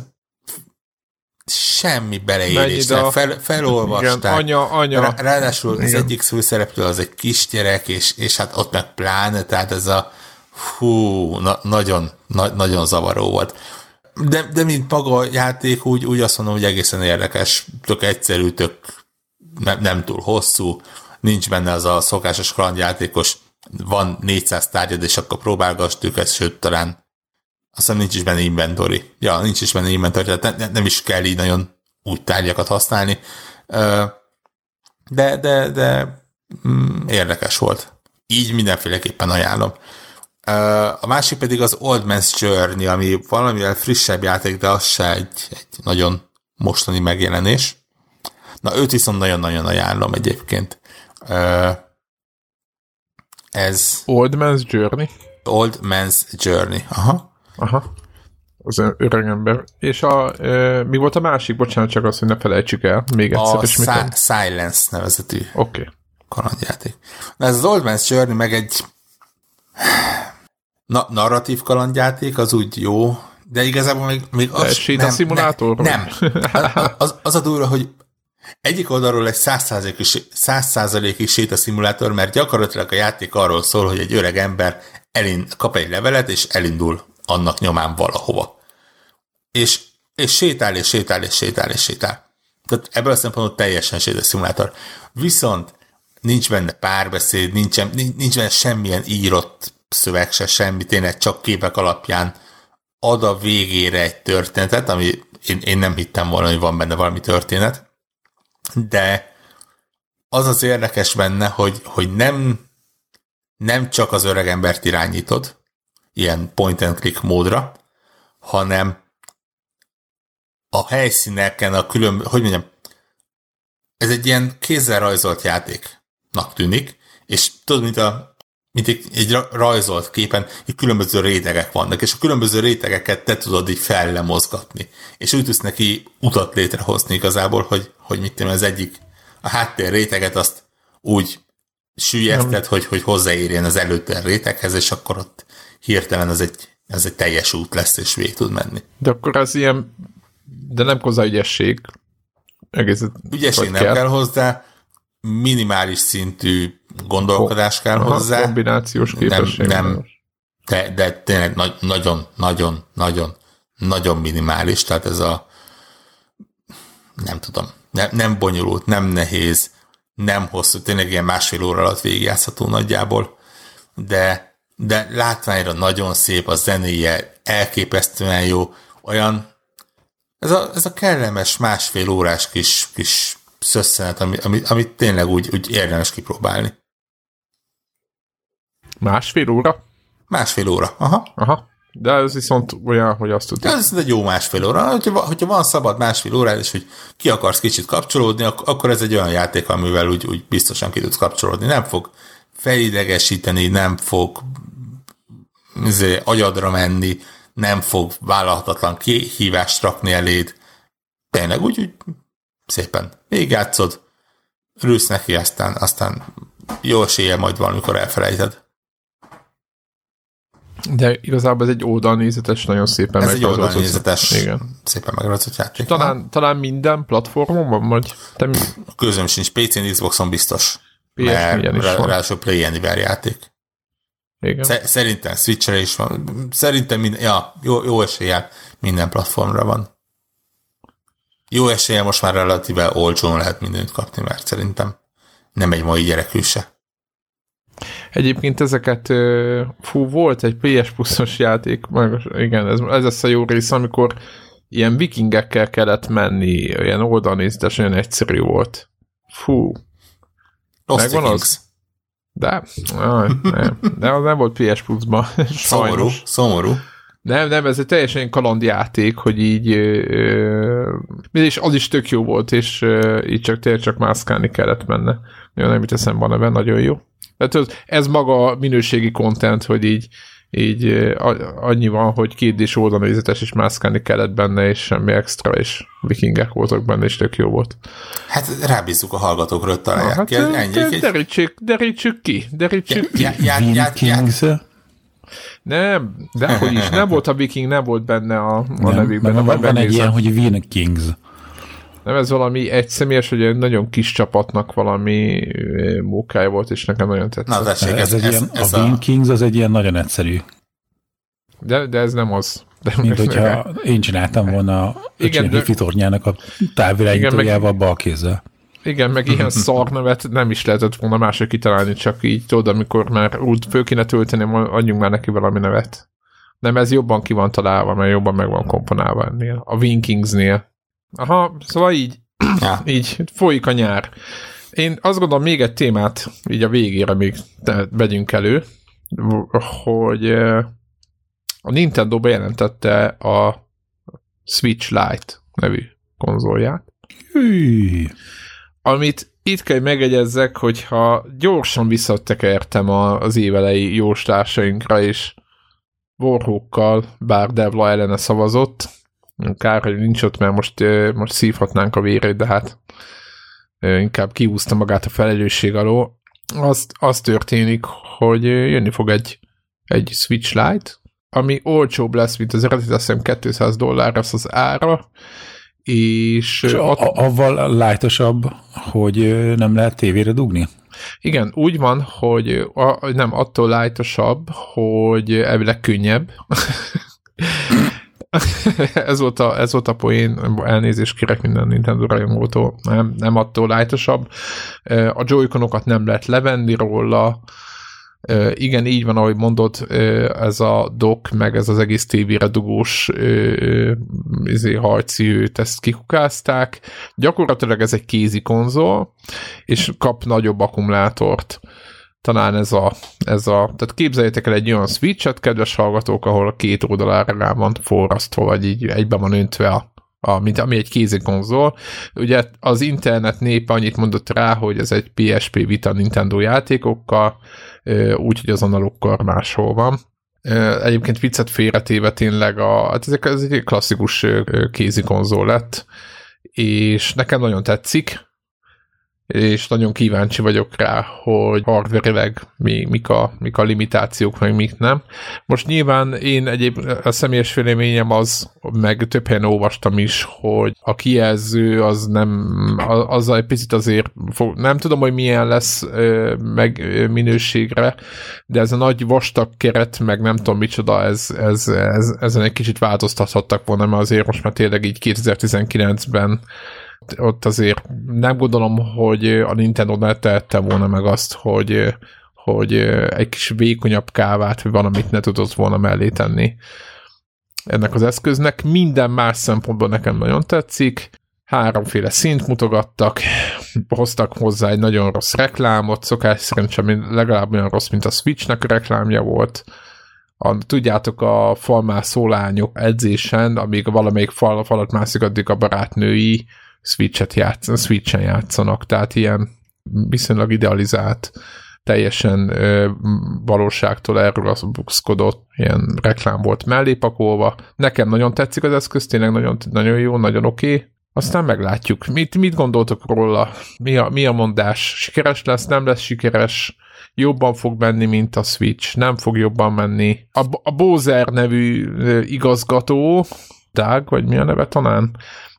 semmi beleérés, a... fel, felolvasták. Igen, anya, anya. Rá, ráadásul Igen. az egyik főszereplő az egy kisgyerek, és, és hát ott meg pláne, tehát ez a hú, na, nagyon, na, nagyon zavaró volt. De, de mint maga a játék, úgy, úgy azt mondom, hogy egészen érdekes, tök egyszerű, tök nem, nem túl hosszú, nincs benne az a szokásos kalandjátékos, van 400 tárgyad, és akkor próbálgass őket, sőt, talán aztán nincs is benne inventory. Ja, nincs is benne inventory, tehát ne, nem is kell így nagyon úgy tárgyakat használni. De, de, de mm, érdekes volt. Így mindenféleképpen ajánlom. A másik pedig az Old Man's Journey, ami valamivel frissebb játék, de az se egy, egy nagyon mostani megjelenés. Na, őt viszont nagyon-nagyon ajánlom egyébként. Ez... Old Man's Journey? Old Man's Journey, aha. Aha. Az öreg ember. És a, e, mi volt a másik? Bocsánat, csak azt, hogy ne felejtsük el. Még egyszer. A si- Silence nevezetű. Oké. Okay. Kalandjáték. Na ez az Old Man's Journey meg egy na, narratív kalandjáték, az úgy jó, de igazából még, még az... Egy nem? Nem. nem. Az, az a durva, hogy egyik oldalról egy százszázalékig szimulátor, mert gyakorlatilag a játék arról szól, hogy egy öreg ember elind, kap egy levelet, és elindul annak nyomán valahova. És, és sétál, és sétál, és sétál, és sétál. Tehát ebből a szempontból teljesen szimulátor. Viszont nincs benne párbeszéd, nincsen, nincs benne semmilyen írott szöveg se, semmi, tényleg csak képek alapján ad a végére egy történetet, ami én, én nem hittem volna, hogy van benne valami történet, de az az érdekes benne, hogy, hogy nem, nem csak az öregembert irányítod, ilyen point and click módra, hanem a helyszíneken, a külön, hogy mondjam, ez egy ilyen kézzel rajzolt játéknak tűnik, és tudod, mint, a, mint egy, egy rajzolt képen, így különböző rétegek vannak, és a különböző rétegeket te tudod így fellemozgatni, és úgy tudsz neki utat létrehozni igazából, hogy, hogy mit tudom, az egyik, a háttér réteget azt úgy sűjeszted, hogy, hogy hozzáérjen az előtte réteghez, és akkor ott hirtelen ez egy, ez egy teljes út lesz, és végig tud menni. De akkor az ilyen, de nem hozzá ügyesség. Egész, ügyesség nem kell. kell hozzá, minimális szintű gondolkodás kell Aha, hozzá. Kombinációs képesség. Nem, nem de, de tényleg na- nagyon, nagyon, nagyon, nagyon minimális, tehát ez a nem tudom, ne, nem bonyolult, nem nehéz, nem hosszú, tényleg ilyen másfél óra alatt végigjátszható nagyjából, de de látványra nagyon szép, a zenéje elképesztően jó, olyan, ez a, ez a kellemes másfél órás kis, kis szösszenet, ami, ami, amit tényleg úgy, úgy érdemes kipróbálni. Másfél óra? Másfél óra, aha. Aha. De ez viszont olyan, hogy azt tudja. Ez egy jó másfél óra. Hogyha, hogyha van szabad másfél óra, és hogy ki akarsz kicsit kapcsolódni, akkor ez egy olyan játék, amivel úgy, úgy biztosan ki tudsz kapcsolódni. Nem fog felidegesíteni, nem fog izé, agyadra menni, nem fog vállalhatatlan kihívást rakni eléd. Tényleg úgy, úgy szépen végigjátszod, rülsz neki, aztán, aztán jó esélye majd valamikor elfelejted. De igazából ez egy oldalnézetes, nagyon szépen Ez egy oldalnézetes, igen. szépen megrajzolt játék. Talán, talán minden platformon van, vagy te mi? Közöm sincs, PC-n, Xboxon biztos. PS mert is rá, van. Ráadásul Play Anywhere játék. Igen. Szerintem Switchre is van. Szerintem minden, ja, jó, jó eséllyel minden platformra van. Jó eséllyel most már relatíve olcsón lehet mindent kapni, mert szerintem nem egy mai gyerekű se. Egyébként ezeket, fú, volt egy PS Plus-os játék, igen, ez, ez lesz a jó rész, amikor ilyen vikingekkel kellett menni, ilyen oldalnéztes, olyan egyszerű volt. Fú. Lost Megvan az? De, aj, nem, de az nem volt PS Plus-ban. <laughs> Szomorú, szomorú. Nem, nem, ez egy teljesen kalandjáték, hogy így és az is tök jó volt, és ö, így csak tényleg csak mászkálni kellett menne. Jó, nem itt van ebben, nagyon jó. Tehát ez, ez maga minőségi content, hogy így, így annyi van, hogy két és oldalnézetes és mászkálni kellett benne, és semmi extra, és vikingek voltak benne, és tök jó volt. Hát rábízzuk a hallgatókra, hogy találják hát, ki. Ennyi, derítsük, derítsük ki, derítsük ki. Ja, ja, ja, nem, de hogy is, nem volt a viking, nem volt benne a, a nevükben. Van, van, van egy ilyen, hogy Vikings. Nem, ez valami egyszemélyes, hogy egy nagyon kis csapatnak valami mókája volt, és nekem nagyon tetszett. Na, tessék, ez, ez, egy ez, ilyen, ez a, a Kings az egy ilyen nagyon egyszerű. De, de ez nem az. De Mint hogyha én csináltam volna Igen, de... tornyának a távirányítójával bal kézzel. Igen, meg ilyen <laughs> szar nevet nem is lehetett volna mások kitalálni, csak így tudod, amikor már úgy föl kéne tölteni, adjunk már neki valami nevet. Nem, ez jobban ki van találva, mert jobban meg van komponálva ennél. A Winkingsnél. Aha, szóval így, ja. <clears throat> így folyik a nyár. Én azt gondolom még egy témát így a végére még vegyünk elő, hogy a Nintendo bejelentette a Switch Lite nevű konzolját. Hű. Amit itt kell megegyezzek, hogyha gyorsan visszatekertem az évelei jóslásainkra, és Warhawkkal, bár Devla ellene szavazott, Kár, hogy nincs ott, mert most, most szívhatnánk a vérét, de hát inkább kiúzta magát a felelősség alól. Az, az történik, hogy jönni fog egy, egy Switch Lite, ami olcsóbb lesz, mint az eredet, azt hiszem 200 dollár lesz az ára, és... és ott... avval lájtosabb, hogy nem lehet tévére dugni? Igen, úgy van, hogy a, nem attól lájtosabb, hogy elvileg könnyebb. <laughs> <laughs> ez, volt a, ez volt a poén, elnézést kérek minden Nintendo rajongótól, nem, nem attól lájtosabb. A joy nem lehet levenni róla, igen, így van, ahogy mondod, ez a dock, meg ez az egész tévére dugós izé, harci őt, ezt kikukázták. Gyakorlatilag ez egy kézi konzol, és kap nagyobb akkumulátort talán ez a, ez a, tehát képzeljétek el egy olyan switchet, kedves hallgatók, ahol a két oldalára rá van forrasztva, vagy így egyben van öntve a, a, mint, ami egy kézi konzol. Ugye az internet népe annyit mondott rá, hogy ez egy PSP Vita Nintendo játékokkal, úgyhogy az analokkor máshol van. Egyébként viccet félretéve tényleg a, hát ez, ez egy klasszikus kézi konzol lett, és nekem nagyon tetszik, és nagyon kíváncsi vagyok rá, hogy hardverileg mi, mik, a, mik a limitációk, meg mik nem. Most nyilván én egyéb a személyes véleményem az, meg több helyen olvastam is, hogy a kijelző az nem, az egy picit azért, fog, nem tudom, hogy milyen lesz meg minőségre, de ez a nagy vastag keret, meg nem tudom micsoda, ez, ez, ez, ezen egy kicsit változtathattak volna, mert azért most már tényleg így 2019-ben ott azért nem gondolom, hogy a Nintendo ne tehette volna meg azt, hogy, hogy egy kis vékonyabb kávát, vagy valamit ne tudott volna mellé tenni ennek az eszköznek. Minden más szempontból nekem nagyon tetszik. Háromféle szint mutogattak, hoztak hozzá egy nagyon rossz reklámot, szokás szerint sem legalább olyan rossz, mint a Switchnek reklámja volt. A, tudjátok, a falmászó lányok edzésen, amíg valamelyik fal, falat mászik, addig a barátnői Switch-et játsz, Switch-en játszanak, tehát ilyen viszonylag idealizált, teljesen ö, valóságtól elrugaszkodott ilyen reklám volt mellé pakolva. Nekem nagyon tetszik az eszköz, tényleg nagyon, nagyon jó, nagyon oké. Okay. Aztán meglátjuk. Mit, mit gondoltok róla? Mi a, mi a mondás? Sikeres lesz, nem lesz sikeres? Jobban fog menni, mint a Switch? Nem fog jobban menni? A, a Bowser nevű igazgató, Doug, vagy mi a neve talán?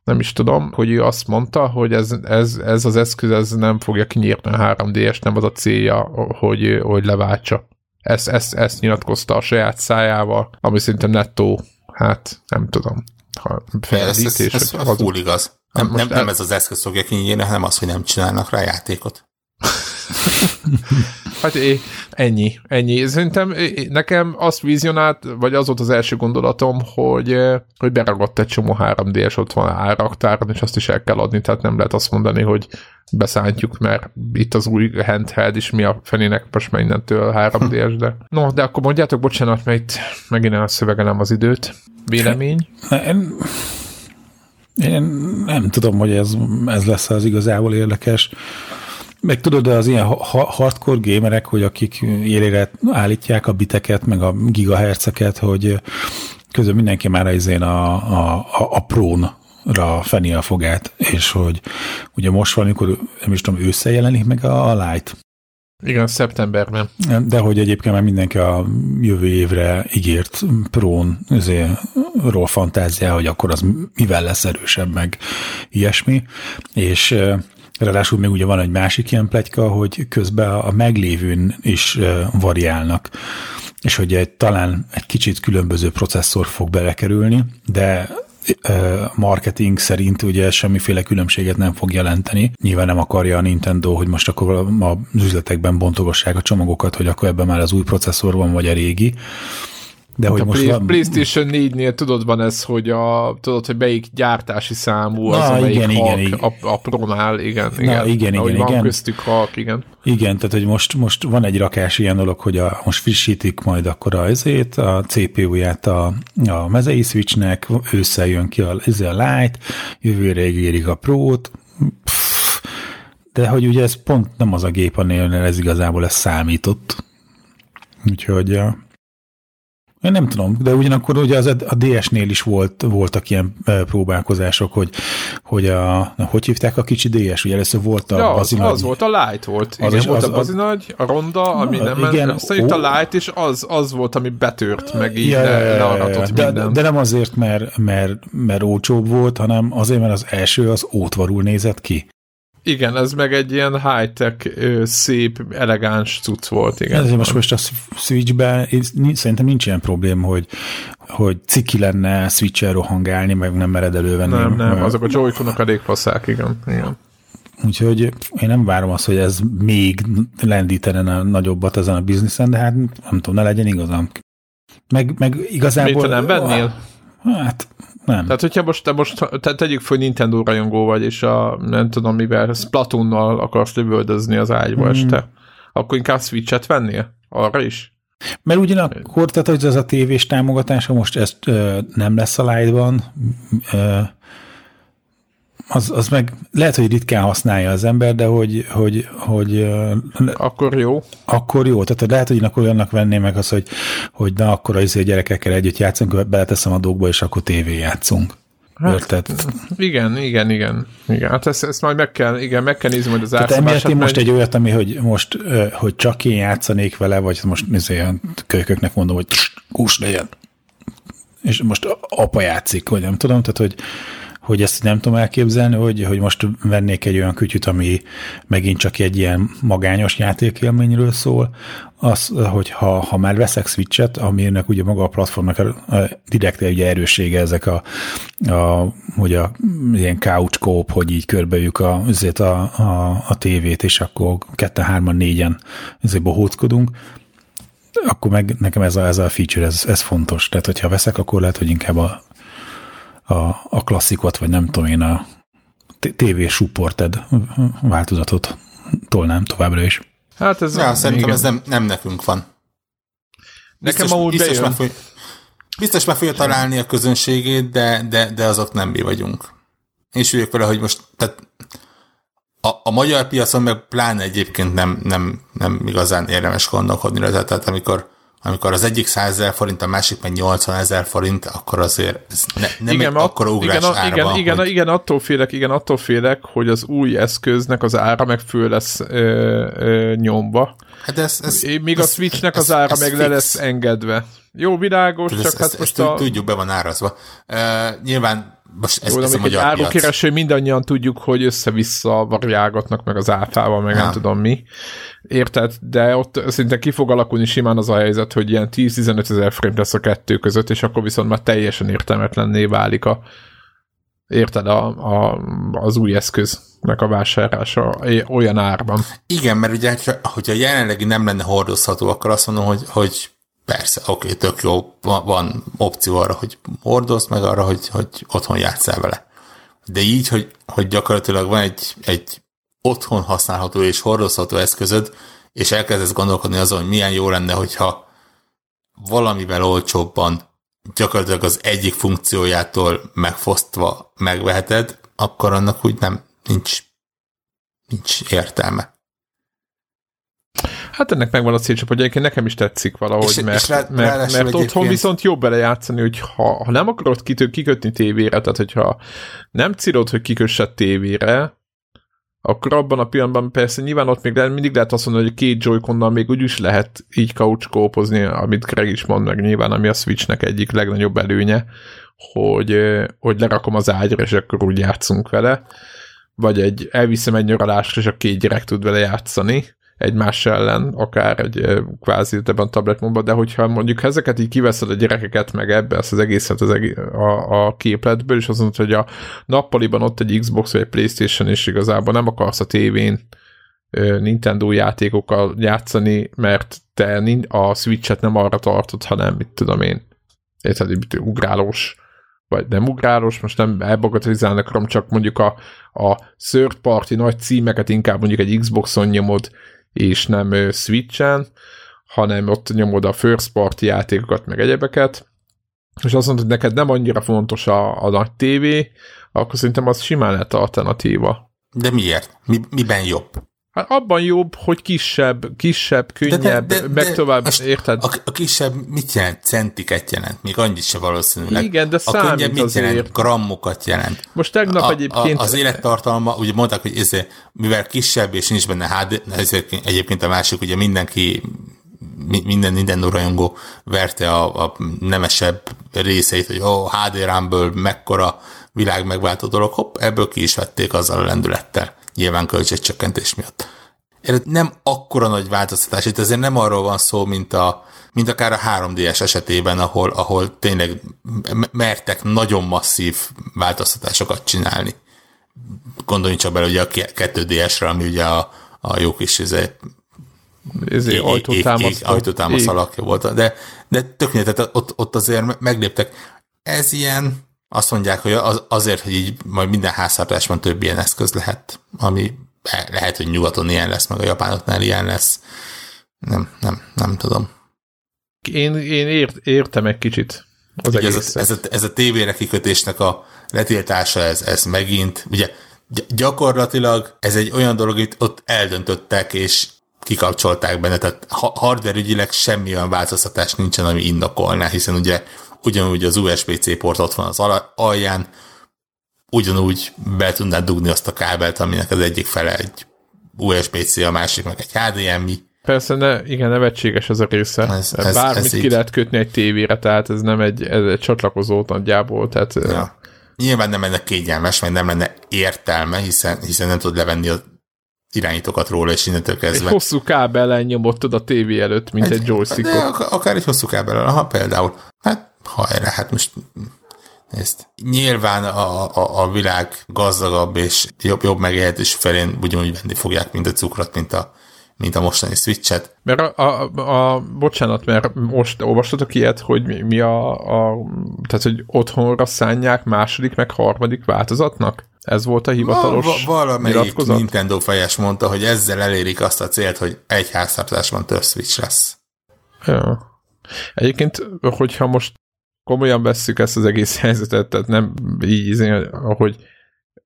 Nem is tudom, hogy ő azt mondta, hogy ez, ez, ez az eszköz ez nem fogja kinyírni a 3DS, nem az a célja, hogy, hogy leváltsa. Ezt, ezt, ezt nyilatkozta a saját szájával, ami szerintem nettó, hát nem tudom. Ha ez, ez, ez, ez full igaz. Nem, nem, nem ez az eszköz fogja kinyírni, hanem az, hogy nem csinálnak rá játékot. <laughs> hát é, ennyi, ennyi. Szerintem nekem azt vizionált, vagy az volt az első gondolatom, hogy, hogy beragadt egy csomó 3D-es ott van áraktáron, és azt is el kell adni, tehát nem lehet azt mondani, hogy beszántjuk, mert itt az új handheld is mi a fenének most már innentől 3D-es, de <laughs> no, de akkor mondjátok, bocsánat, mert itt megint elszövegelem az időt. Vélemény? Én, én nem tudom, hogy ez, ez lesz az igazából érdekes. Meg tudod, de az ilyen hardcore gamerek, hogy akik élére állítják a biteket, meg a gigaherceket, hogy közben mindenki már izén a, a, a, a prón ra feni a fogát, és hogy ugye most valamikor, nem is tudom, ősszel jelenik meg a, a Light. Igen, szeptemberben. De hogy egyébként már mindenki a jövő évre ígért prón ról fantáziá, hogy akkor az mivel lesz erősebb, meg ilyesmi, és Ráadásul még ugye van egy másik ilyen pletyka, hogy közben a meglévőn is variálnak, és hogy egy, talán egy kicsit különböző processzor fog belekerülni, de marketing szerint ugye semmiféle különbséget nem fog jelenteni. Nyilván nem akarja a Nintendo, hogy most akkor az üzletekben bontogassák a csomagokat, hogy akkor ebben már az új processzor van, vagy a régi de hogy a most Play, van... PlayStation 4-nél tudod van ez, hogy a, tudod, hogy melyik gyártási számú az, Na, amelyik igen, igen, igen. A, a Pro-nál, igen, Na, igen. igen, igen, van igen. köztük halk, igen. Igen, tehát hogy most, most van egy rakás ilyen dolog, hogy a, most frissítik majd akkor a, ezét, a CPU-ját a, a mezei switchnek, ősszel jön ki a, ez a Lite, jövőre ígérik a Pro-t, de hogy ugye ez pont nem az a gép, anél ez igazából ez számított. Úgyhogy én nem tudom, de ugyanakkor ugye az, a DS-nél is volt, voltak ilyen próbálkozások, hogy, hogy a, hogy hívták a kicsi DS, ugye először volt a ja, bazinagy. Az volt, a Light volt. Az igen, is, volt az, a bazinagy, a ronda, ami nem igen, aztán jött a Light, és az, az volt, ami betört, meg így ja, le, learatott de, minden. De nem azért, mert, mert, mert olcsóbb volt, hanem azért, mert az első az ótvarul nézett ki. Igen, ez meg egy ilyen high-tech, szép, elegáns cucc volt, igen. Ez most, most a Switch-ben szerintem nincs ilyen problém, hogy, hogy ciki lenne switch rohangálni, meg nem mered elővenni. Nem, nem, Mert- azok a joy elég faszák, igen. igen. Úgyhogy én nem várom azt, hogy ez még lendítene a nagyobbat ezen a bizniszen, de hát nem tudom, ne legyen igazam. Meg, meg igazából... Mit, nem vennél? Hát nem. Tehát, hogyha most, te most te, tegyük hogy Nintendo rajongó vagy, és a, nem tudom mivel, Splatoonnal akarsz lövöldözni az ágyba Hmm. este, akkor inkább Switch-et vennél? Arra is? Mert ugyanakkor, tehát hogy ez a tévés támogatása most ezt ö, nem lesz a live-ban, ö, az, az meg lehet, hogy ritkán használja az ember, de hogy, hogy, hogy Akkor jó. akkor jó. Tehát lehet, hogy akkor olyannak venném meg az, hogy, hogy na, akkor az izé gyerekekkel együtt játszunk, beleteszem a dolgba, és akkor tévé játszunk. Hát, Érted? Igen, igen, igen. igen. Hát ezt, ezt majd meg kell, igen, meg kell nézni majd az Tehát emiatt én most egy olyat, ami, hogy most, hogy csak én játszanék vele, vagy most izé, olyan kölyköknek mondom, hogy kús legyen. És most apa játszik, vagy nem tudom, tehát hogy, hogy ezt nem tudom elképzelni, hogy, hogy most vennék egy olyan kütyüt, ami megint csak egy ilyen magányos játékélményről szól, az, hogy ha, ha már veszek Switch-et, aminek ugye maga a platformnak a, a direkt ugye erőssége ezek a, a hogy a ilyen couch coop, hogy így körbeüljük a, azért a, a, a tévét, és akkor ketten, hárman, négyen azért bohóckodunk, akkor meg nekem ez a, ez a feature, ez, ez fontos. Tehát, hogyha veszek, akkor lehet, hogy inkább a, a, a klasszikot, vagy nem tudom én, a TV supported változatot tolnám továbbra is. Hát ez Ja, szerintem igen. ez nem, nem nekünk van. Nekem Biztos, amúgy biztos, bejön. meg fog, biztos meg fogja találni a közönségét, de, de, de azok nem mi vagyunk. És üljük vele, hogy most tehát a, a magyar piacon meg pláne egyébként nem, nem, nem igazán érdemes gondolkodni rajta. Tehát amikor, amikor az egyik 100 ezer forint, a másik meg 80 ezer forint, akkor azért ez ne, nem igen, egy akkora ugrás igen, árban, igen, igen, hogy, igen, attól félek, igen, attól félek, hogy az új eszköznek az ára meg föl lesz ö, ö, nyomva. hát ez, ez, É, Míg a ez- Switchnek ez- az ára ez meg le fix. lesz engedve. Jó, világos, Ez- csak ez- hát ezt most tud- a... Tudjuk, be van árazva. Uh, nyilván most ez, Jó, ez a magyar piac. árukereső mindannyian tudjuk, hogy össze-vissza variálgatnak meg az áfával, meg nem Ja. tudom mi. Érted? De ott szinte ki fog alakulni simán az a helyzet, hogy ilyen 10-15 ezer forint lesz a kettő között, és akkor viszont már teljesen értelmetlenné válik a érted, a, a, az új eszköznek a vásárlása olyan árban. Igen, mert ugye, hogyha- hogyha jelenlegi nem lenne hordozható, akkor azt mondom, hogy, hogy persze, oké, tök jó, van, opció arra, hogy hordozd, meg arra, hogy, hogy otthon játsszál vele. De így, hogy, hogy gyakorlatilag van egy, egy otthon használható és hordozható eszközöd, és elkezdesz gondolkodni azon, hogy milyen jó lenne, hogyha valamivel olcsóbban gyakorlatilag az egyik funkciójától megfosztva megveheted, akkor annak úgy nem, nincs, nincs értelme. Hát ennek megvan a célcsop, hogy egyébként nekem is tetszik valahogy, És- mert, és rá- mert, mert otthon egyébként- viszont jobb belejátszani, hogy ha, ha nem akarod kitő, kikötni tévére, tehát hogyha nem célod, hogy kikössed tévére, akkor abban a pillanatban persze nyilván ott még le, mindig lehet azt mondani, hogy két joy még úgy is lehet így couch kópozni, amit Greg is mond meg nyilván, ami a Switchnek egyik legnagyobb előnye, hogy, hogy lerakom az ágyra, és akkor úgy játszunk vele, vagy egy elviszem egy nyaralásra, és a két gyerek tud vele játszani, egymás ellen, akár egy ö, kvázi ebben a tabletmódban, de hogyha mondjuk ezeket így kiveszed a gyerekeket, meg ebbe ezt az egészet az egész, a, a képletből, és azt mondod, hogy a nappaliban ott egy Xbox vagy egy Playstation, és igazából nem akarsz a tévén Nintendo játékokkal játszani, mert te a Switch-et nem arra tartod, hanem mit tudom én, érted, hogy ugrálós, vagy nem ugrálós, most nem elbagatelizálni akarom, csak mondjuk a, a third party nagy címeket inkább mondjuk egy Xboxon nyomod, és nem Switch-en, hanem ott nyomod a first party játékokat, meg egyebeket, és azt mondod, hogy neked nem annyira fontos a, a nagy tévé, akkor szerintem az simán lehet alternatíva. De miért? Mi, miben jobb? Hát abban jobb, hogy kisebb, kisebb, könnyebb, de, de, meg tovább, érted? A, a kisebb mit jelent? Centiket jelent? Még annyit se valószínűleg. Igen, de a számít könnyebb mit azért. jelent? Grammokat jelent. Most tegnap A, egyébként... a, az élettartalma, ugye mondták, hogy ez, mivel kisebb és nincs benne HD, ezért egyébként a másik, ugye mindenki mi- minden Nintendo rajongó verte a, a nemesebb részeit, hogy ó, HD rámből mekkora világ megváltó dolog, hopp, ebből ki is vették azzal a lendülettel, nyilván költségcsökkentés miatt. nem akkora nagy változtatás, itt azért nem arról van szó, mint, a, mint akár a 3DS esetében, ahol, ahol tényleg mertek nagyon masszív változtatásokat csinálni. Gondoljunk csak bele ugye a 2DS-re, ami ugye a, a jó kis izé, ajtótámasz, ajtótámasz alakja volt. De, de tök tehát ott, ott azért megléptek. Ez ilyen, azt mondják, hogy az, azért, hogy így majd minden háztartásban több ilyen eszköz lehet, ami lehet, hogy nyugaton ilyen lesz, meg a japánoknál ilyen lesz. Nem, nem, nem tudom. Én, én ért, értem egy kicsit az ez, a, ez, a, ez a tévére kikötésnek a letiltása, ez, ez megint, ugye gyakorlatilag ez egy olyan dolog, amit ott eldöntöttek, és kikapcsolták benne, tehát hardware ügyileg semmi olyan változtatás nincsen, ami indokolná, hiszen ugye ugyanúgy az USB-C port ott van az alján, ugyanúgy be tudnád dugni azt a kábelt, aminek az egyik fele egy USB-C, a másik meg egy HDMI. Persze, ne, igen, nevetséges ez a része. Ez, ez, Bármit ez ki így... lehet kötni egy tévére, tehát ez nem egy, ez egy csatlakozó nagyjából, tehát... Ja. Nyilván nem lenne kényelmes, meg nem lenne értelme, hiszen, hiszen nem tud levenni a irányítókat róla, és innentől kezdve. Egy hosszú kábelen nyomottad a tévé előtt, mint egy, egy joystickot. Akár egy hosszú kábelen, ha például. Hát hajrá, hát most Nézd. Nyilván a, a, a világ gazdagabb és jobb, jobb megélhetés felén ugyanúgy venni fogják, mint a cukrot, mint a, mint a mostani switchet. Mert a, a, a bocsánat, mert most olvastatok ilyet, hogy mi, mi a, a, tehát hogy otthonra szánják második, meg harmadik változatnak? Ez volt a hivatalos va, va, Valamelyik nyilatkozat? Nintendo fejes mondta, hogy ezzel elérik azt a célt, hogy egy háztartásban több switch lesz. Ja. Egyébként, hogyha most komolyan vesszük ezt az egész <laughs> helyzetet, tehát nem így, hogy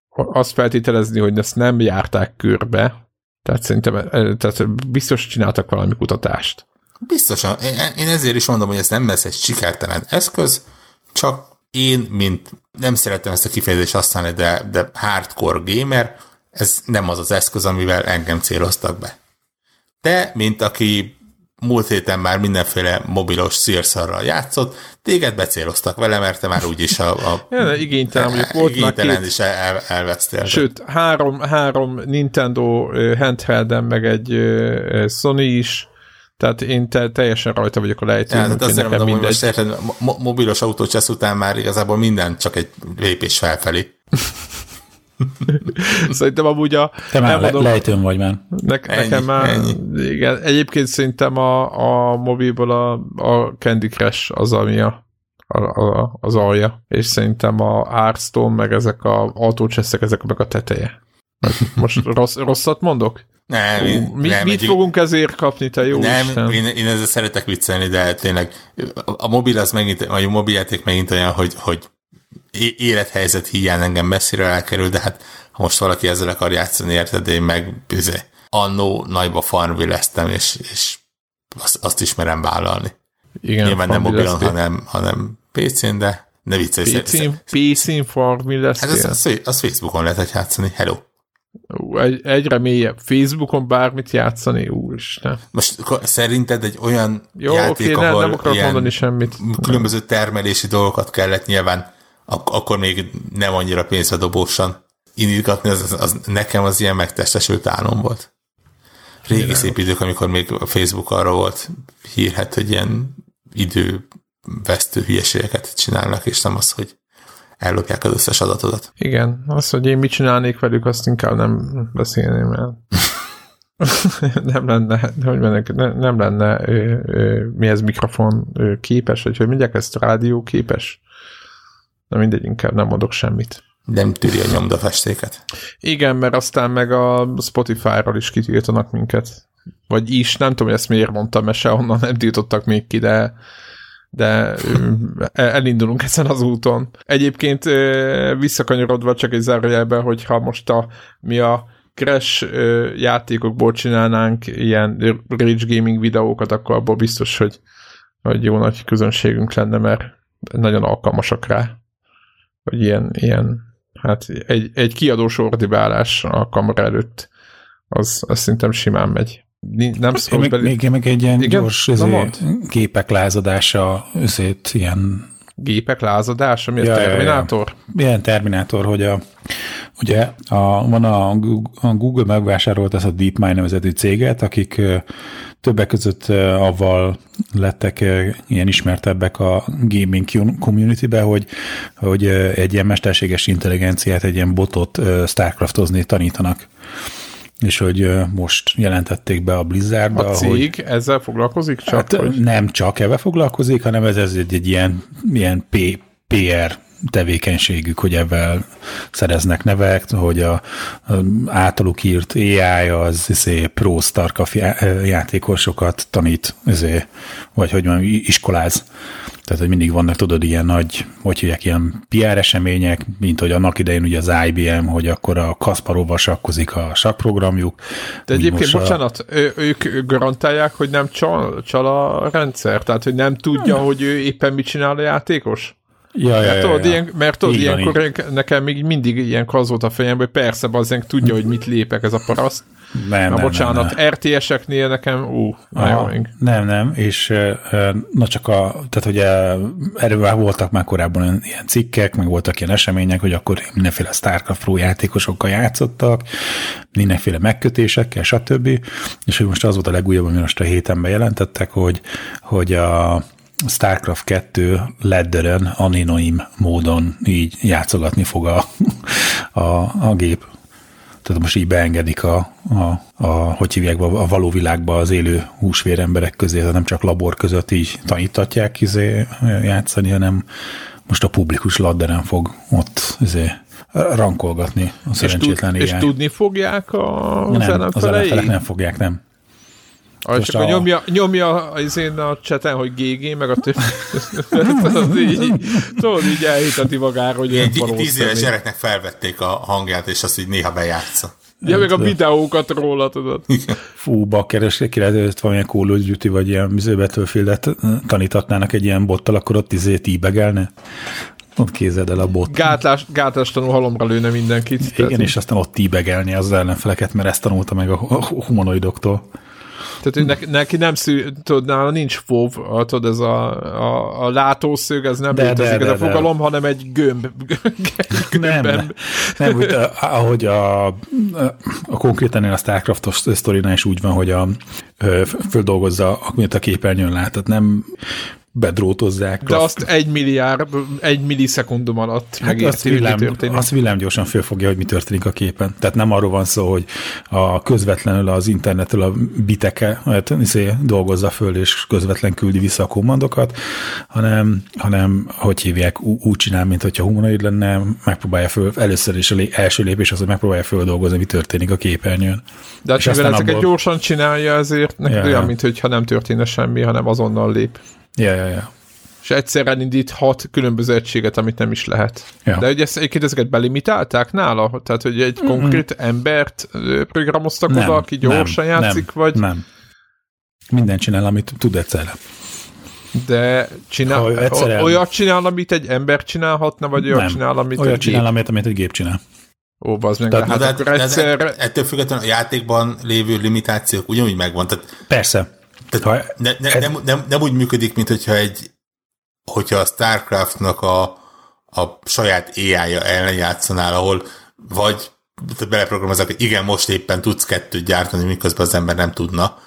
azt feltételezni, hogy ezt nem járták körbe, tehát szerintem tehát biztos csináltak valami kutatást. Biztosan. Én ezért is mondom, hogy ez nem lesz egy sikertelen eszköz, csak én, mint nem szeretem ezt a kifejezést használni, de, de hardcore gamer, ez nem az az eszköz, amivel engem céloztak be. De, mint aki múlt héten már mindenféle mobilos szírszarral játszott, téged becéloztak vele, mert te már úgyis a, a <laughs> ja, igénytelen, mondjuk volt igénytelen két, is el, elvesztél. Sőt, három, három Nintendo handhelden, meg egy Sony is, tehát én te, teljesen rajta vagyok a lejtőn. Ja, hát azt mondom, mindegy. hogy most érted, mobilos autócsesz után már igazából minden csak egy lépés felfelé. <laughs> szerintem amúgy a... Te már le, lejtőn vagy már. Ne, ennyi, nekem már, ennyi. igen. Egyébként szerintem a, a mobilból a, a Candy Crush az, ami a, a, a, az alja, és szerintem a Hearthstone, meg ezek a autócseszek, ezek meg a teteje. Most <laughs> rossz, rosszat mondok? Nem, én, mi, nem, mit egy, fogunk ezért kapni, te jó Nem, Isten? én, én ezzel szeretek viccelni, de tényleg a, a mobil az megint, vagy a mobiljáték megint olyan, hogy, hogy élethelyzet hiány engem messzire elkerül, de hát ha most valaki ezzel akar játszani, érted, én meg bizony, annó nagyba farmvilleztem, és, és azt, azt ismerem vállalni. Igen, Nyilván nem mobilon, hanem, hanem PC-n, de ne viccelj. PC-n, PC-n farmvilleztél? Hát az, az, az Facebookon lehet játszani, hello. Egy, egyre mélyebb. Facebookon bármit játszani, úristen. Most szerinted egy olyan Jó, játék, oké, ahol nem, nem akarok mondani semmit. különböző termelési dolgokat kellett nyilván ak- akkor még nem annyira pénzbedobósan indítgatni, az, az, az, nekem az ilyen megtestesült álom volt. Régi szép idők, amikor még a Facebook arra volt hírhet, hogy ilyen idővesztő hülyeségeket csinálnak, és nem az, hogy ellopják az összes adatodat. Igen, az, hogy én mit csinálnék velük, azt inkább nem beszélném el. <laughs> nem lenne, hogy mennek, nem lenne ö, ö, mi ez mikrofon ö, képes, vagy hogy mindjárt ezt rádió képes. Na mindegy, inkább nem mondok semmit. Nem tűri a nyomdafestéket. Igen, mert aztán meg a Spotify-ról is kitiltanak minket. Vagy is, nem tudom, hogy ezt miért mondtam, mert sehonnan nem tiltottak még ki, de de elindulunk ezen az úton. Egyébként visszakanyarodva csak egy zárójelben, hogyha most a, mi a Crash játékokból csinálnánk ilyen Rage Gaming videókat, akkor abból biztos, hogy, hogy jó nagy közönségünk lenne, mert nagyon alkalmasak rá hogy ilyen, ilyen hát egy, egy kiadó ordibálás a kamera előtt, az, az szerintem simán megy. Nem szól még, belé... még, még egy ilyen Igen? gyors ezért, gépek lázadása, ezért ilyen gépek lázadása? Mi ja, a Terminátor? Ja, ja. Ilyen Terminátor, hogy a, Ugye a, van a Google, a Google megvásárolt ezt a DeepMind nevezetű céget, akik többek között avval lettek ilyen ismertebbek a gaming community-be, hogy, hogy egy ilyen mesterséges intelligenciát, egy ilyen botot Starcraftozni tanítanak és hogy most jelentették be a Blizzardba. A cég hogy, ezzel foglalkozik csak? Hát hogy... Nem csak ebben foglalkozik, hanem ez, ez egy, egy ilyen, ilyen P, PR tevékenységük, hogy ebben szereznek nevek, hogy a, a általuk írt AI az izé, pro Starcraft játékosokat tanít, izé, vagy hogy mondjam, iskoláz. Tehát, hogy mindig vannak, tudod, ilyen nagy, hogy hívják, ilyen PR események, mint hogy annak idején ugye az IBM, hogy akkor a Kasparovval sakkozik a sakprogramjuk. De egyébként, bocsánat, a... ők garantálják, hogy nem csal, csal a rendszer? Tehát, hogy nem tudja, hmm. hogy ő éppen mit csinál a játékos? Ja, ja, mert tudod, ja. Ilyen, mert tudod, Igen, ilyenkor így. nekem még mindig ilyen az volt a fejemben, hogy persze, bazzánk tudja, hogy mit lépek ez a paraszt. Nem, Na, nem, bocsánat, nem, nem. RTS-eknél nekem, ú, Aha, Nem, nem, és na csak a, tehát ugye erről voltak már korábban ilyen cikkek, meg voltak ilyen események, hogy akkor mindenféle StarCraft Pro játékosokkal játszottak, mindenféle megkötésekkel, stb. És hogy most az volt a legújabb, ami most a héten bejelentettek, hogy, hogy a StarCraft 2 ledderen aninoim módon így játszogatni fog a, a, a gép. Tehát most így beengedik a, a, a hogy hívják, a való világba az élő húsvér emberek közé, tehát nem csak labor között így tanítatják izé játszani, hanem most a publikus ladderen fog ott izé rankolgatni a szerencsétlen és, tud, és tudni fogják a nem, az ellenfelek nem fogják, nem. Ah, és akkor a... nyomja, nyomja az én a cseten, hogy GG, meg a többi. <laughs> tudod, így, tudod, így elhiteti magára, hogy ilyen Tíz éves gyereknek felvették a hangját, és azt így néha bejátsza. Ja, meg a videókat róla, tudod. Fú, bakker, ki lehet, valamilyen Call of Duty, vagy ilyen Battlefield-et tanítatnának egy ilyen bottal, akkor ott izé tíbegelne. Ott kézed el a bot. Gátlás, gátlás tanul halomra lőne mindenkit. Igen, tehát, és aztán ott tíbegelni az ellenfeleket, mert ezt tanulta meg a humanoidoktól. Tehát neki, neki nem szű, tudod, nála nincs fov, tudod, ez a, a, a látószög, ez nem de, létezik, de, de, ez a fogalom, de. hanem egy gömb. <laughs> nem, nem, nem úgy, ahogy a, a, a konkrétan a Starcraft-os sztorinál is úgy van, hogy a, földolgozza, amit a képernyőn lát, tehát nem bedrótozzák. De azt egy milliárd, egy millisekundum alatt hát megérti, azt villám, mi történik. Azt villám gyorsan fölfogja, hogy mi történik a képen. Tehát nem arról van szó, hogy a közvetlenül az internetről a biteke hát, dolgozza föl, és közvetlen küldi vissza a kommandokat, hanem, hanem hogy hívják, úgy csinál, mint hogyha humanoid lenne, megpróbálja föl, először is a lé, első lépés az, hogy megpróbálja földolgozni, mi történik a képernyőn. De hát mivel ezeket abból... gyorsan csinálja, ezért neki ja, olyan, mintha nem történne semmi, hanem azonnal lép. Ja, ja, ja. És egyszerre indít hat különböző egységet, amit nem is lehet. Ja. De hogy ezt, egyébként ezeket belimitálták nála? Tehát, hogy egy mm-hmm. konkrét embert programoztak nem, oda, aki gyorsan nem, játszik, nem, vagy... Nem. Minden csinál, amit tud egyszerre. De csinál, egyszerűen... olyat csinál, amit egy ember csinálhatna, vagy olyat nem. csinál, amit olyat egy csinál, amit, amit egy gép csinál. Ó, az meg, tehát, hát de, akkor egyszer... De, ettől függetlenül a játékban lévő limitációk ugyanúgy megvan. Tehát Persze. Tehát ha ne, ne, ez... nem, nem, nem úgy működik, mint hogyha egy hogyha a Starcraftnak a, a saját AI-ja ellen játszanál, ahol vagy beleprogramozok, hogy igen, most éppen tudsz kettőt gyártani, miközben az ember nem tudna,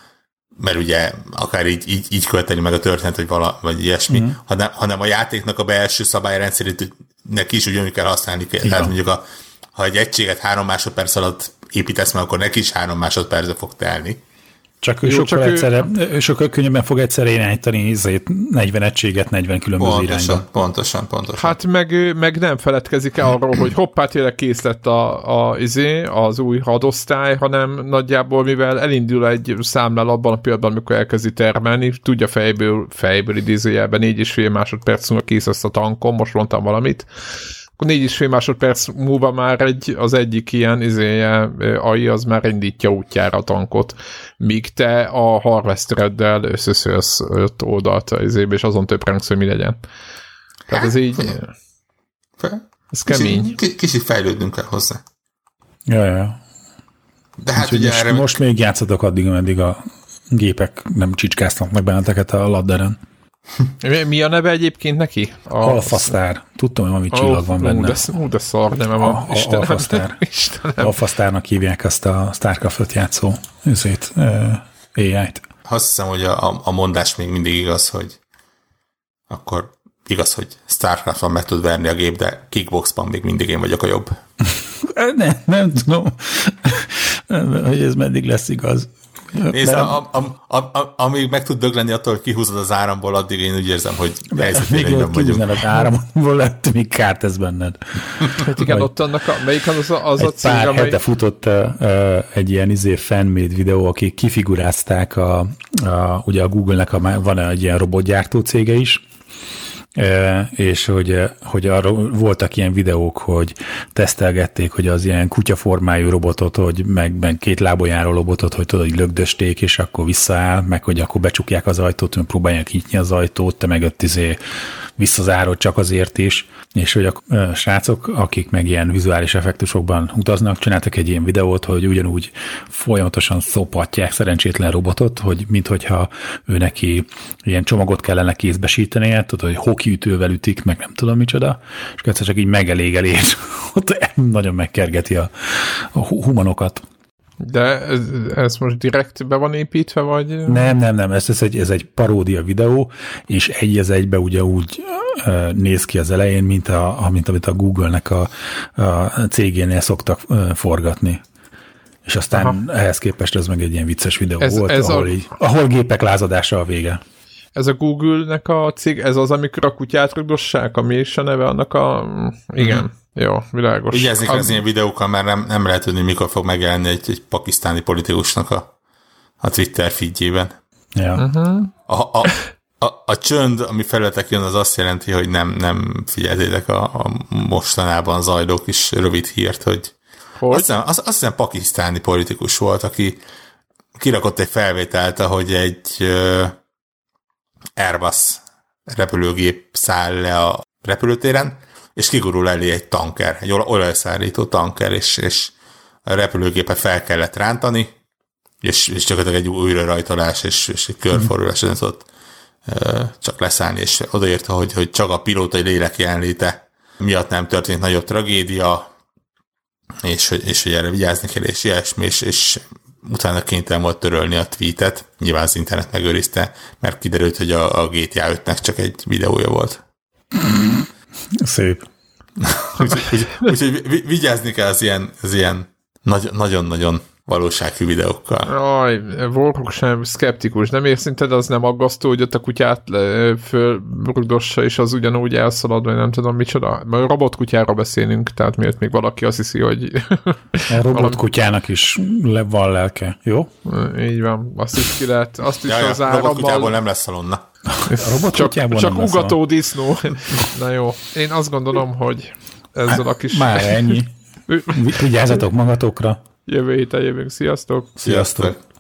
mert ugye akár így, így, így költeni meg a történet, vagy, vala, vagy ilyesmi, mm. hanem, hanem a játéknak a belső szabályrendszerét neki is ugyanúgy kell használni. Igen. Tehát mondjuk, a, ha egy egységet három másodperc alatt építesz meg, akkor neki is három másodpercre fog telni. Csak ő Jó, sokkal, csak egyszerre, ő... sokkal könnyebben fog egyszerre irányítani 40 egységet 40 különböző pontosan, irányba. Pontosan, pontosan. Hát meg, meg nem feledkezik el arról, hogy hoppá, tényleg kész lett a, a, izé, az új hadosztály, hanem nagyjából, mivel elindul egy számlál abban a pillanatban, amikor elkezdi termelni, tudja fejből, fejből idézőjelben négy és fél másodperc múlva kész lesz a tankom, most mondtam valamit, akkor négy és fél másodperc múlva már egy, az egyik ilyen izéje, AI az már indítja útjára a tankot, míg te a harvestereddel összeszősz öt oldalt az izébe, és azon több hogy mi legyen. Tehát ez így... Ez kemény. Kicsit, kicsit fejlődnünk kell hozzá. Ja, ja. De hát ugye most, erre... most még játszatok addig, ameddig a gépek nem csicskáztak meg benneteket a ladderen. <laughs> Mi a neve egyébként neki? A... Alfasztár. Tudtam, hogy valami csillag van benne. Ú, de, ú, de szar neve van. A, Istenem. Alfasztár. <laughs> Istenem. Alfasztárnak hívják azt a Starcraft-ot játszó üzét, uh, AI-t. Azt hiszem, hogy a, a mondás még mindig igaz, hogy akkor igaz, hogy Starcraft-ban meg tud verni a gép, de kickboxban még mindig én vagyok a jobb. <laughs> nem, nem tudom, hogy ez meddig lesz igaz. Nézd, a, a, a, a, amíg meg tud dögleni attól, hogy kihúzod az áramból, addig én úgy érzem, hogy helyzetében vagyunk. Még az áramból lett, még kárt ez benned. Hát igen, ott annak a, melyik az a, az egy a cég, pár amely... hete futott uh, egy ilyen izé fanmade videó, akik kifigurázták a, a ugye a Google-nek a, van egy ilyen robotgyártó cége is, és hogy, hogy arra voltak ilyen videók, hogy tesztelgették, hogy az ilyen kutyaformájú robotot, hogy meg, meg két lábon robotot, hogy tudod, hogy lögdösték, és akkor visszaáll, meg hogy akkor becsukják az ajtót, meg próbálják nyitni az ajtót, te meg ott izé visszazárod csak azért is, és hogy a srácok, akik meg ilyen vizuális effektusokban utaznak, csináltak egy ilyen videót, hogy ugyanúgy folyamatosan szopatják szerencsétlen robotot, hogy minthogyha ő neki ilyen csomagot kellene kézbesítenie, tudod, hogy hokiütővel ütik, meg nem tudom micsoda, és egyszer csak így megelégeli, és <laughs> ott nagyon megkergeti a, a humanokat. De ez, ez most direkt be van építve, vagy? Nem, nem, nem, ez, ez, egy, ez egy paródia videó, és egy az egybe ugye úgy néz ki az elején, mint, a, mint amit a Google-nek a, a cégénél szoktak forgatni. És aztán Aha. ehhez képest ez meg egy ilyen vicces videó ez, volt, ez ahol, a... így, ahol gépek lázadása a vége. Ez a Google-nek a cég, ez az, amikor a kutyát rugdossák, ami is a neve annak a... Igen. Mm-hmm. Jó, világos. Vigyázzik az ilyen videókkal, mert nem, nem lehet tudni, mikor fog megjelenni egy, egy pakisztáni politikusnak a, a Twitter feedjében. Ja. Uh-huh. A, a, a, a csönd, ami felületek jön, az azt jelenti, hogy nem, nem figyeltétek a, a mostanában zajló kis rövid hírt, hogy, hogy? Azt, hiszem, azt, azt hiszem pakisztáni politikus volt, aki kirakott egy felvételt, hogy egy Airbus repülőgép száll le a repülőtéren, és kigurul elé egy tanker, egy olajszállító tanker, és, és a repülőgépet fel kellett rántani, és, és csak egy újra rajtolás, és, és egy körforulás, ez ott csak leszállni, és odaírta, hogy, hogy csak a pilótai lélek jelenléte miatt nem történt nagyobb tragédia, és, és hogy erre vigyázni kell, és ilyesmi, és, és utána kénytelen volt törölni a tweetet, nyilván az internet megőrizte, mert kiderült, hogy a, a GTA 5-nek csak egy videója volt. Szép. <laughs> Úgyhogy úgy, úgy, vigyázni kell az ilyen, az ilyen nagyon-nagyon valósághű videókkal. Aj, Warhawk sem szkeptikus. Nem érszinted, az nem aggasztó, hogy ott a kutyát fölrugdossa, és az ugyanúgy elszalad, vagy nem tudom micsoda. Mert robotkutyára beszélünk, tehát miért még valaki azt hiszi, hogy... <laughs> A robotkutyának is le van lelke, jó? Így van. Azt is ki lehet, azt is ja, az árammal... Robotkutyából nem lesz szalonna. A csak, csak ugató disznó. <laughs> Na jó, én azt gondolom, hogy ezzel a kis... Már ennyi. Vigyázzatok magatokra. Jövő héten jövünk. Sziasztok! Sziasztok!